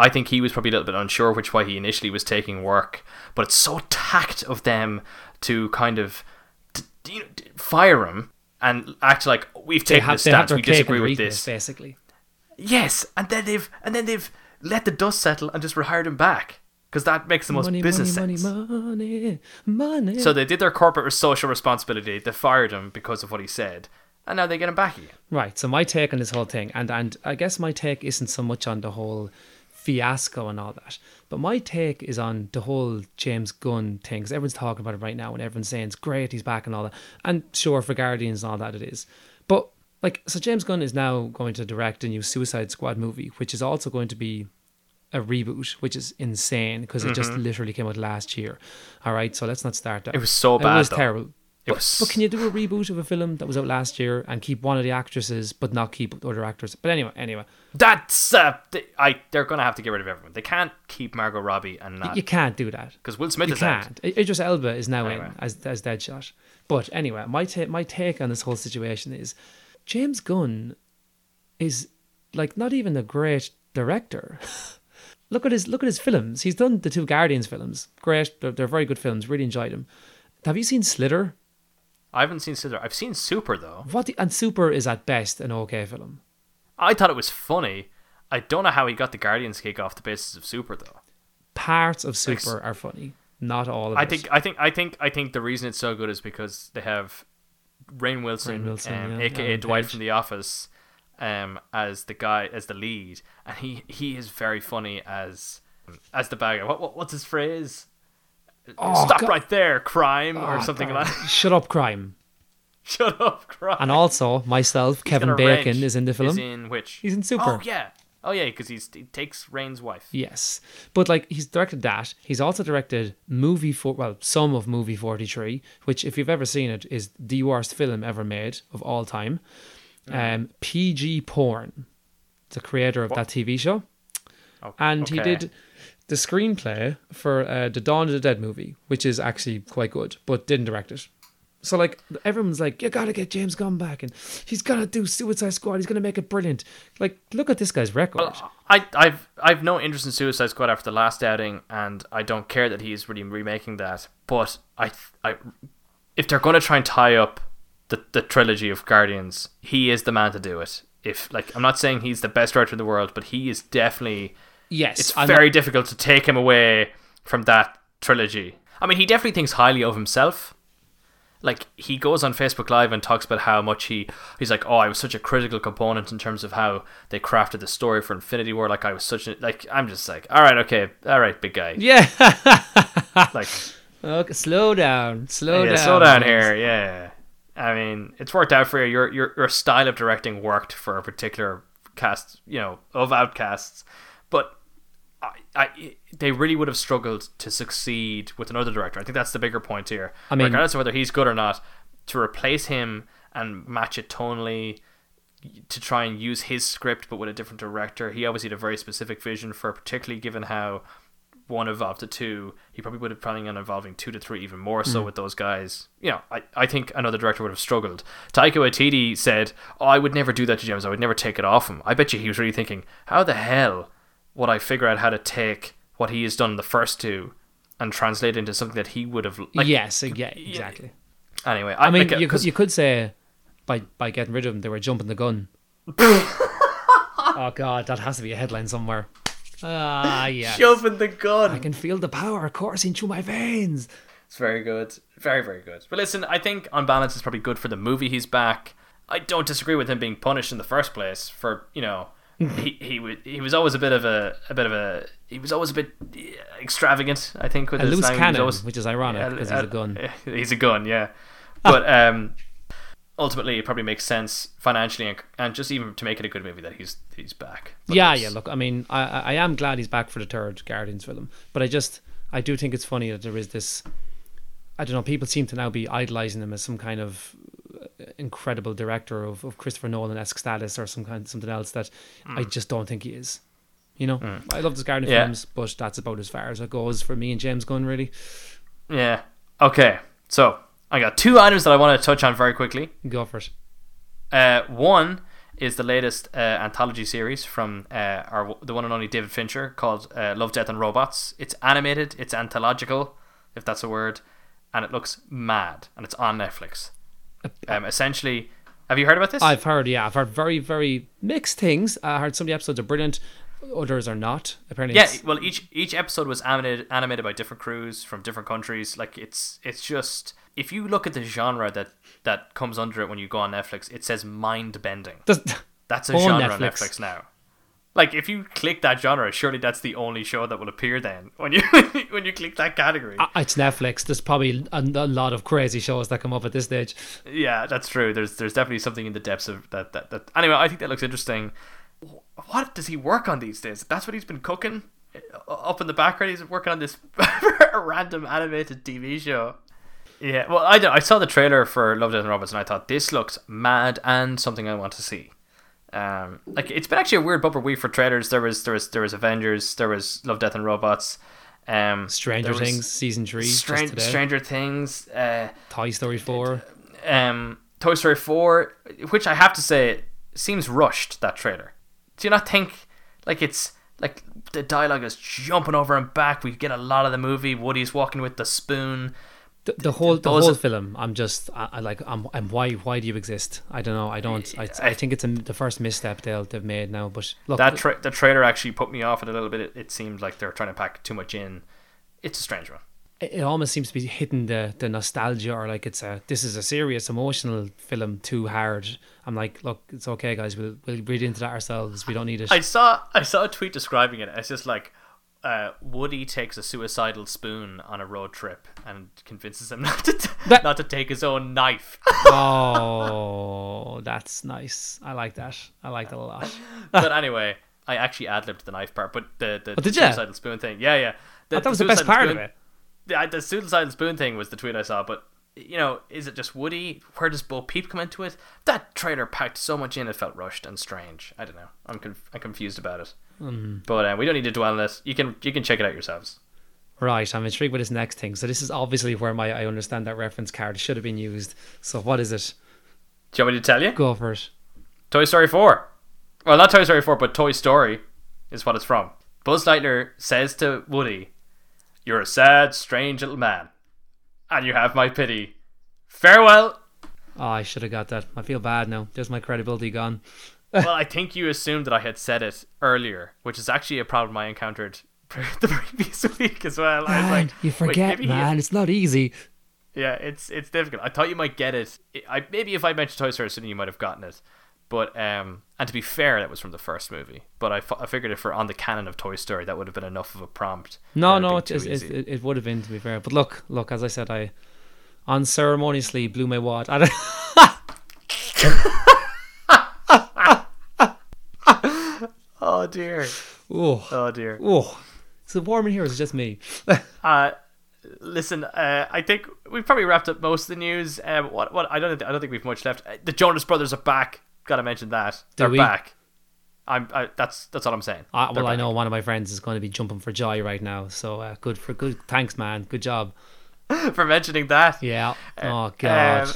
I think he was probably a little bit unsure which way he initially was taking work, but it's so tact of them to kind of t- you know, fire him and act like we've taken have, this stance, we disagree with this. basically. Yes, and then they've and then they've let the dust settle and just rehired him back because that makes the most money, business money, sense. money, money, money. So they did their corporate social responsibility. They fired him because of what he said, and now they get him back again. Right. So my take on this whole thing, and and I guess my take isn't so much on the whole fiasco and all that, but my take is on the whole James Gunn thing. Because everyone's talking about it right now, and everyone's saying it's great, he's back and all that. And sure, for Guardians and all that, it is. But like, so James Gunn is now going to direct a new Suicide Squad movie, which is also going to be a reboot, which is insane because it just literally came out last year. All right, so let's not start that. Mm-hmm. It was so bad. It was though. terrible. But, was- but can you do a reboot of a film that was out last year and keep one of the actresses but not keep other actors? But anyway, anyway, That's uh, they, I. They're gonna have to get rid of everyone. They can't keep Margot Robbie and not you can't do that. because Will Smith You is out. can't. I- Idris Elba is now Anyway. in as as Deadshot. But anyway, my ta- my take on this whole situation is James Gunn is like not even a great director. [laughs] look at his look at his films. He's done the two Guardians films. Great, they're, they're very good films. Really enjoyed them. Have you seen Slither? I haven't seen Slither. I've seen Super though. What the, and Super is at best an okay film. I thought it was funny. I don't know how he got the Guardians gig off the basis of Super though. Parts of Super are funny, not all of I it. think I think I think I think the reason it's so good is because they have Rainn Wilson, Rainn Wilson, um, yeah, aka Dwight Page. from The Office, um, as the guy as the lead, and he he is very funny as as the bad guy. What, what what's his phrase? Oh, Stop God. right there, crime, or Oh, something God. like that. [laughs] Shut up, crime. Shut up, crime. And also myself, He's Kevin Bacon, is in the film. Is in which? He's in Super. Oh yeah, oh yeah, because he takes Rainn's wife. Yes, but like he's directed that. He's also directed movie for well, some of movie forty three, which if you've ever seen it is the worst film ever made of all time. Um, PG porn, the creator of that TV show, Oh, and he did the screenplay for uh, the Dawn of the Dead movie, which is actually quite good, but didn't direct it. So like everyone's like, you gotta get James Gunn back, and he's gonna do Suicide Squad. He's gonna make it brilliant. Like, look at this guy's record. I, I've I've no interest in Suicide Squad after the last outing, and I don't care that he's really remaking that. But I, I, if they're to try and tie up the the trilogy of Guardians, he is the man to do it. If like I'm not saying he's the best director in the world, but he is definitely Yes, it's I'm very difficult to take him away from that trilogy. I mean, he definitely thinks highly of himself. Like he goes on Facebook Live and talks about how much he he's like, oh, I was such a critical component in terms of how they crafted the story for Infinity War. Like I was such a like I'm just like, all right, okay, all right, big guy. Yeah. [laughs] Like okay, slow down. Slow yeah, down. slow down here. Yeah, I mean, it's worked out for you. Your your your style of directing worked for a particular cast, you know, of outcasts, but I, I they really would have struggled to succeed with another director. I think that's the bigger point here. I mean- regardless of whether he's good or not, to replace him and match it tonally. To try and use his script, but with a different director, he obviously had a very specific vision for, particularly given how one evolved to two, he probably would have planning on evolving two to three even more so mm. with those guys. You know, I, I think another director would have struggled. Taika Waititi said, "Oh, I would never do that to James. I would never take it off him." I bet you he was really thinking, "How the hell would I figure out how to take what he has done in the first two and translate it into something that he would have like?" yes, yeah, exactly. Anyway, I, I mean, like, you could you could say by by getting rid of him, they were jumping the gun. [laughs] oh God, that has to be a headline somewhere. Ah, [laughs] yeah. shoving the gun. I can feel the power coursing through my veins. It's very good. Very, very good. But listen, I think on balance it's probably good for the movie he's back. I don't disagree with him being punished in the first place for, you know, he he would he was always a bit of a a bit of a he was always a bit eh, extravagant, I think with A his loose language. Cannon, always- which is ironic because he's uh, a gun. uh, [laughs] He's a gun, yeah. But um ultimately it probably makes sense financially and, and just even to make it a good movie that he's he's back. But yeah, yeah. Look, I mean, I I am glad he's back for the third Guardians film, but I just I do think it's funny that there is this. I don't know. People seem to now be idolizing him as some kind of uh, incredible director of, of Christopher Nolan esque status or some kind something else that I just don't think he is. You know, I love the Guardian. Yeah. films, but that's about as far as it goes for me and James Gunn. Really, Yeah. Okay. So I got two items that I want to touch on very quickly. go for it. Uh, one is the latest uh, anthology series from uh, our the one and only David Fincher called uh, Love, Death and Robots. It's animated, it's anthological, if that's a word, and it looks mad, and it's on Netflix. Um, essentially, have you heard about this? I've heard, yeah, I've heard very, very mixed things. I heard some of the episodes are brilliant, others are not. Apparently, yeah, well, each each episode was animated animated by different crews from different countries. Like it's it's just if you look at the genre that that comes under it when you go on Netflix, it says mind bending. That's a [laughs] On genre on Netflix. Netflix now. Like if you click that genre, surely that's the only show that will appear then [laughs] when you when you click that category. Uh, it's Netflix. There's probably a, a lot of crazy shows that come up at this stage. yeah, that's true. There's there's definitely something in the depths of that that, that anyway, I think that looks interesting. What does he work on these days? That's what he's been cooking uh, up in the background. He's working on this [laughs] random animated TV show. Yeah, well, I, don't- I saw the trailer for Love, Death and Robots, and I thought this looks mad and something I want to see. Um, like it's been actually a weird bumper week for trailers. There was there was there was Avengers, there was Love, Death and Robots, um, Stranger Things season three, Stran- Stranger Things, uh, Toy Story four. um, Toy Story 4, which I have to say seems rushed, that trailer. Do you not think, like, it's, like, the dialogue is jumping over and back. We get a lot of the movie. Woody's walking with the spoon. The, the whole the whole film. I'm just I, I like I'm, I'm why why do you exist? I don't know. I don't. I, I think it's a, the first misstep they'll they've made now. But look, That tra- the trailer actually put me off it a little bit. It, it seemed like they're trying to pack too much in. It's a strange one. it, it almost seems to be hitting the the nostalgia or like it's a this is a serious emotional film too hard. I'm like, look, it's okay, guys. We'll we'll read into that ourselves. We don't need it. I saw I saw a tweet describing it. It's just like uh, Woody takes a suicidal spoon on a road trip and convinces him [laughs] not to t- That- not to take his own knife. [laughs] oh, that's nice. I like that. I like that a lot. but anyway, I actually ad libbed the knife part, but the the, Oh, the suicidal spoon thing, yeah, yeah. The, that was the best suicidal part of spoon- it. The, the suicidal spoon thing was the tweet I saw, but you know, is it just Woody? Where does Bo Peep come into it? That trailer packed so much in, it felt rushed and strange. I don't know. I'm conf- I'm confused about it. Hmm. But uh, we don't need to dwell on this. You can you can check it out yourselves. Right, I'm intrigued with this next thing. So this is obviously where my I understand that reference card should have been used. So what is it? Do you want me to tell you? Go for it. Toy Story 4. Well, not Toy Story 4, but Toy Story is what it's from. Buzz Lightyear says to Woody, You're a sad, strange little man, and you have my pity. Farewell. Oh, I should have got that. I feel bad now. There's my credibility gone. Well, I think you assumed that I had said it earlier, which is actually a problem I encountered [laughs] the previous week as well. I was like, you forget, he- man. It's not easy. Yeah, it's it's difficult. I thought you might get it. I maybe if I mentioned Toy Story sooner, you might have gotten it. But um, and to be fair, that was from the first movie. But I, f- I figured if for on the canon of Toy Story, that would have been enough of a prompt. No, no, being it, it, it, it, it would have been to be fair. But look, look, as I said, I unceremoniously blew my wad. [laughs] I don't, [laughs] oh dear. oh, Oh dear. oh. Is it warm in here? Or is it just me? [laughs] Uh, listen, uh, I think we've probably wrapped up most of the news. Um, what what I don't think, I don't think we've much left. Uh, The Jonas Brothers are back. Got to mention that Do they're we? back. I'm. I, that's that's all I'm saying. They're well, I back. know one of my friends is going to be jumping for joy right now. So uh, good for good. Thanks, man. Good job. [laughs] for mentioning that. Yeah. Oh God.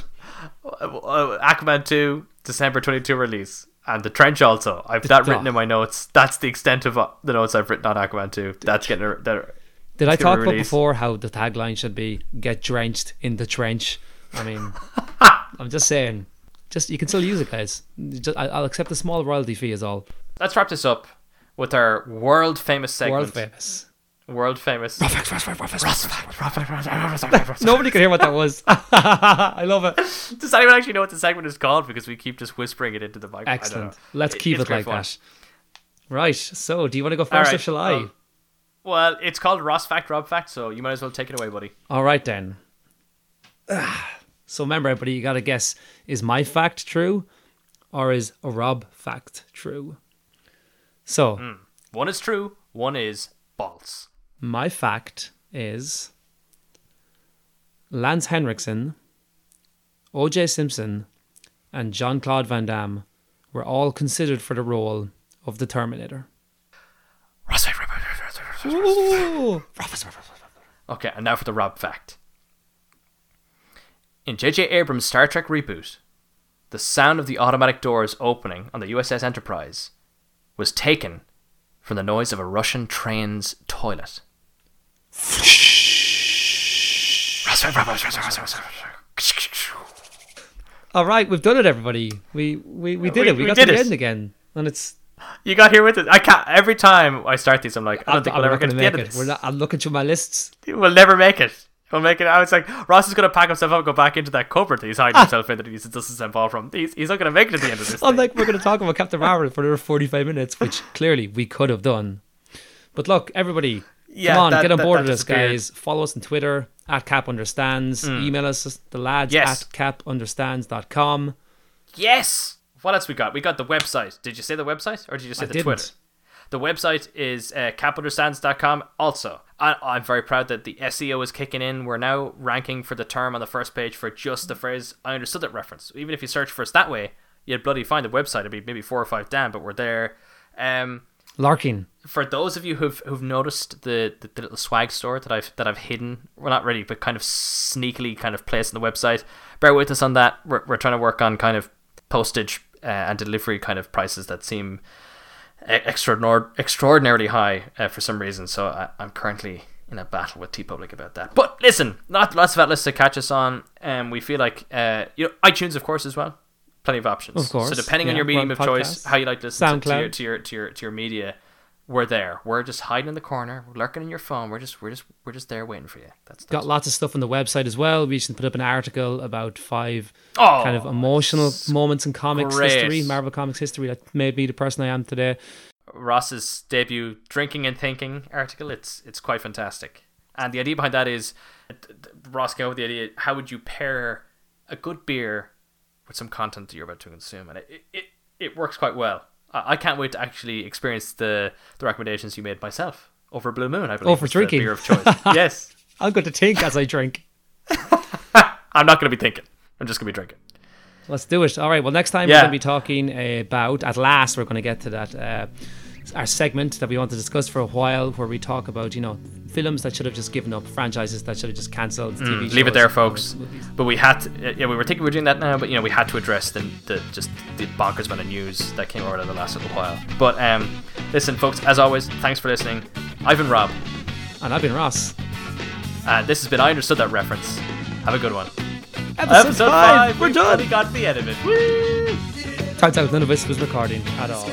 Um, uh, Aquaman 2, December 22 release. And The Trench also. I've that written in my notes. That's the extent of uh, the notes I've written on Aquaman 2. That's getting. A, that, Did I talk about before how the tagline should be "Get drenched in the trench"? I mean, [laughs] I'm just saying. Just you can still use it, guys. Just, I, I'll accept a small royalty fee, is all. Let's wrap this up with our world famous segment. World famous. World famous. Nobody can hear what that was. [laughs] I love it. Does anyone actually know what the segment is called? Because we keep just whispering it into the mic. Excellent. Let's It- keep it like fun. that. Right. So, do you want to go All first or shall I? um, Well, it's called Ross Fact, Rob Fact, so you might as well take it away, buddy. All right then. So remember, everybody, you got to guess: is my fact true, or is a Rob fact true? So Hmm. One is true, one is false. My fact is Lance Henriksen, O.J. Simpson, and Jean-Claude Van Damme were all considered for the role of the Terminator. [laughs] Okay, and now for the Rob fact. In J.J. Abrams' Star Trek reboot, the sound of the automatic doors opening on the USS Enterprise was taken from the noise of a Russian train's toilet. All right, we've done it, everybody. We we, we did We- it. We, we got to the it. end again, and it's You got here with it. I can't. Every time I start these, I'm like, I don't think I'm we'll ever get to to the end make of this. We're not, I'm looking through my lists. We'll never make it. We'll make it. I was like, Ross is going to pack himself up and go back into that cupboard that he's hiding ah. himself in that he he's distancing ball from. He's, he's not going to make it at the end of this. [laughs] I'm like, we're going to talk about Captain Marvel for another 45 minutes, which [laughs] clearly we could have done. But look, everybody, Yeah, come on, that- get on that- board with us, guys. Follow us on Twitter at Cap Understands. Email us, the lads Yes. at capunderstands.com. Yes. What else we got? We got the website. Did you say the website or did you say I the didn't. Twitter? The website is uh, capunderstands.com. Also, I, I'm very proud that the SEO is kicking in. We're now ranking for the term on the first page for just the phrase "I understood that" reference. Even if you search for us that way, you'd bloody find the website. It'd be maybe four or five down, but we're there. Um, Larkin. For those of you who've who've noticed the, the, the little swag store that I've that I've hidden, well not really, but kind of sneakily kind of placed on the website. Bear with us on that. We're we're trying to work on kind of postage uh, and delivery kind of prices that seem extraordinary extraordinarily high uh, for some reason. So I, I'm currently in a battle with TeePublic about that. But listen, not lots of outlets to catch us on, and we feel like uh, you know iTunes of course as well. Plenty of options. Of course, So depending on your medium of choice, how you like to listen to, to, your, to your to your to your media, we're there. We're just hiding in the corner. We're lurking in your phone. We're just we're just we're just there waiting for you. That's, that's Got lots of stuff on the website as well. We should put up an article about five oh, kind of emotional moments in comics great. history, Marvel Comics history that made me the person I am today. Ross's debut drinking and thinking article. It's it's quite fantastic. And the idea behind that is Ross came up with the idea: how would you pair a good beer with some content that you're about to consume? And it it, it works quite well. I, can't wait to actually experience the the recommendations you made myself over Blue Moon. I believe Oh, for drinking. beer of choice. [laughs] yes, I'm going to think as I drink. [laughs] I'm not going to be thinking. I'm just going to be drinking. Let's do it. All right. Well, next time Yeah. we're going to be talking about, at last, we're going to get to that, uh, our segment that we want to discuss for a while, where we talk about, you know, films that should have just given up, franchises that should have just cancelled, TV. Mm, Leave it there, folks. But we had, to, yeah, we were thinking we were doing that now, but you know, we had to address the, the just the bonkers amount of news that came out in the last little while. But um, listen, folks, as always, thanks for listening. I've been Rob, And I've been Ross. and this has been I understood that reference. Have a good one. Episode, five. We're done. We got the end of it. Woo! Turns out none of this was recording at all.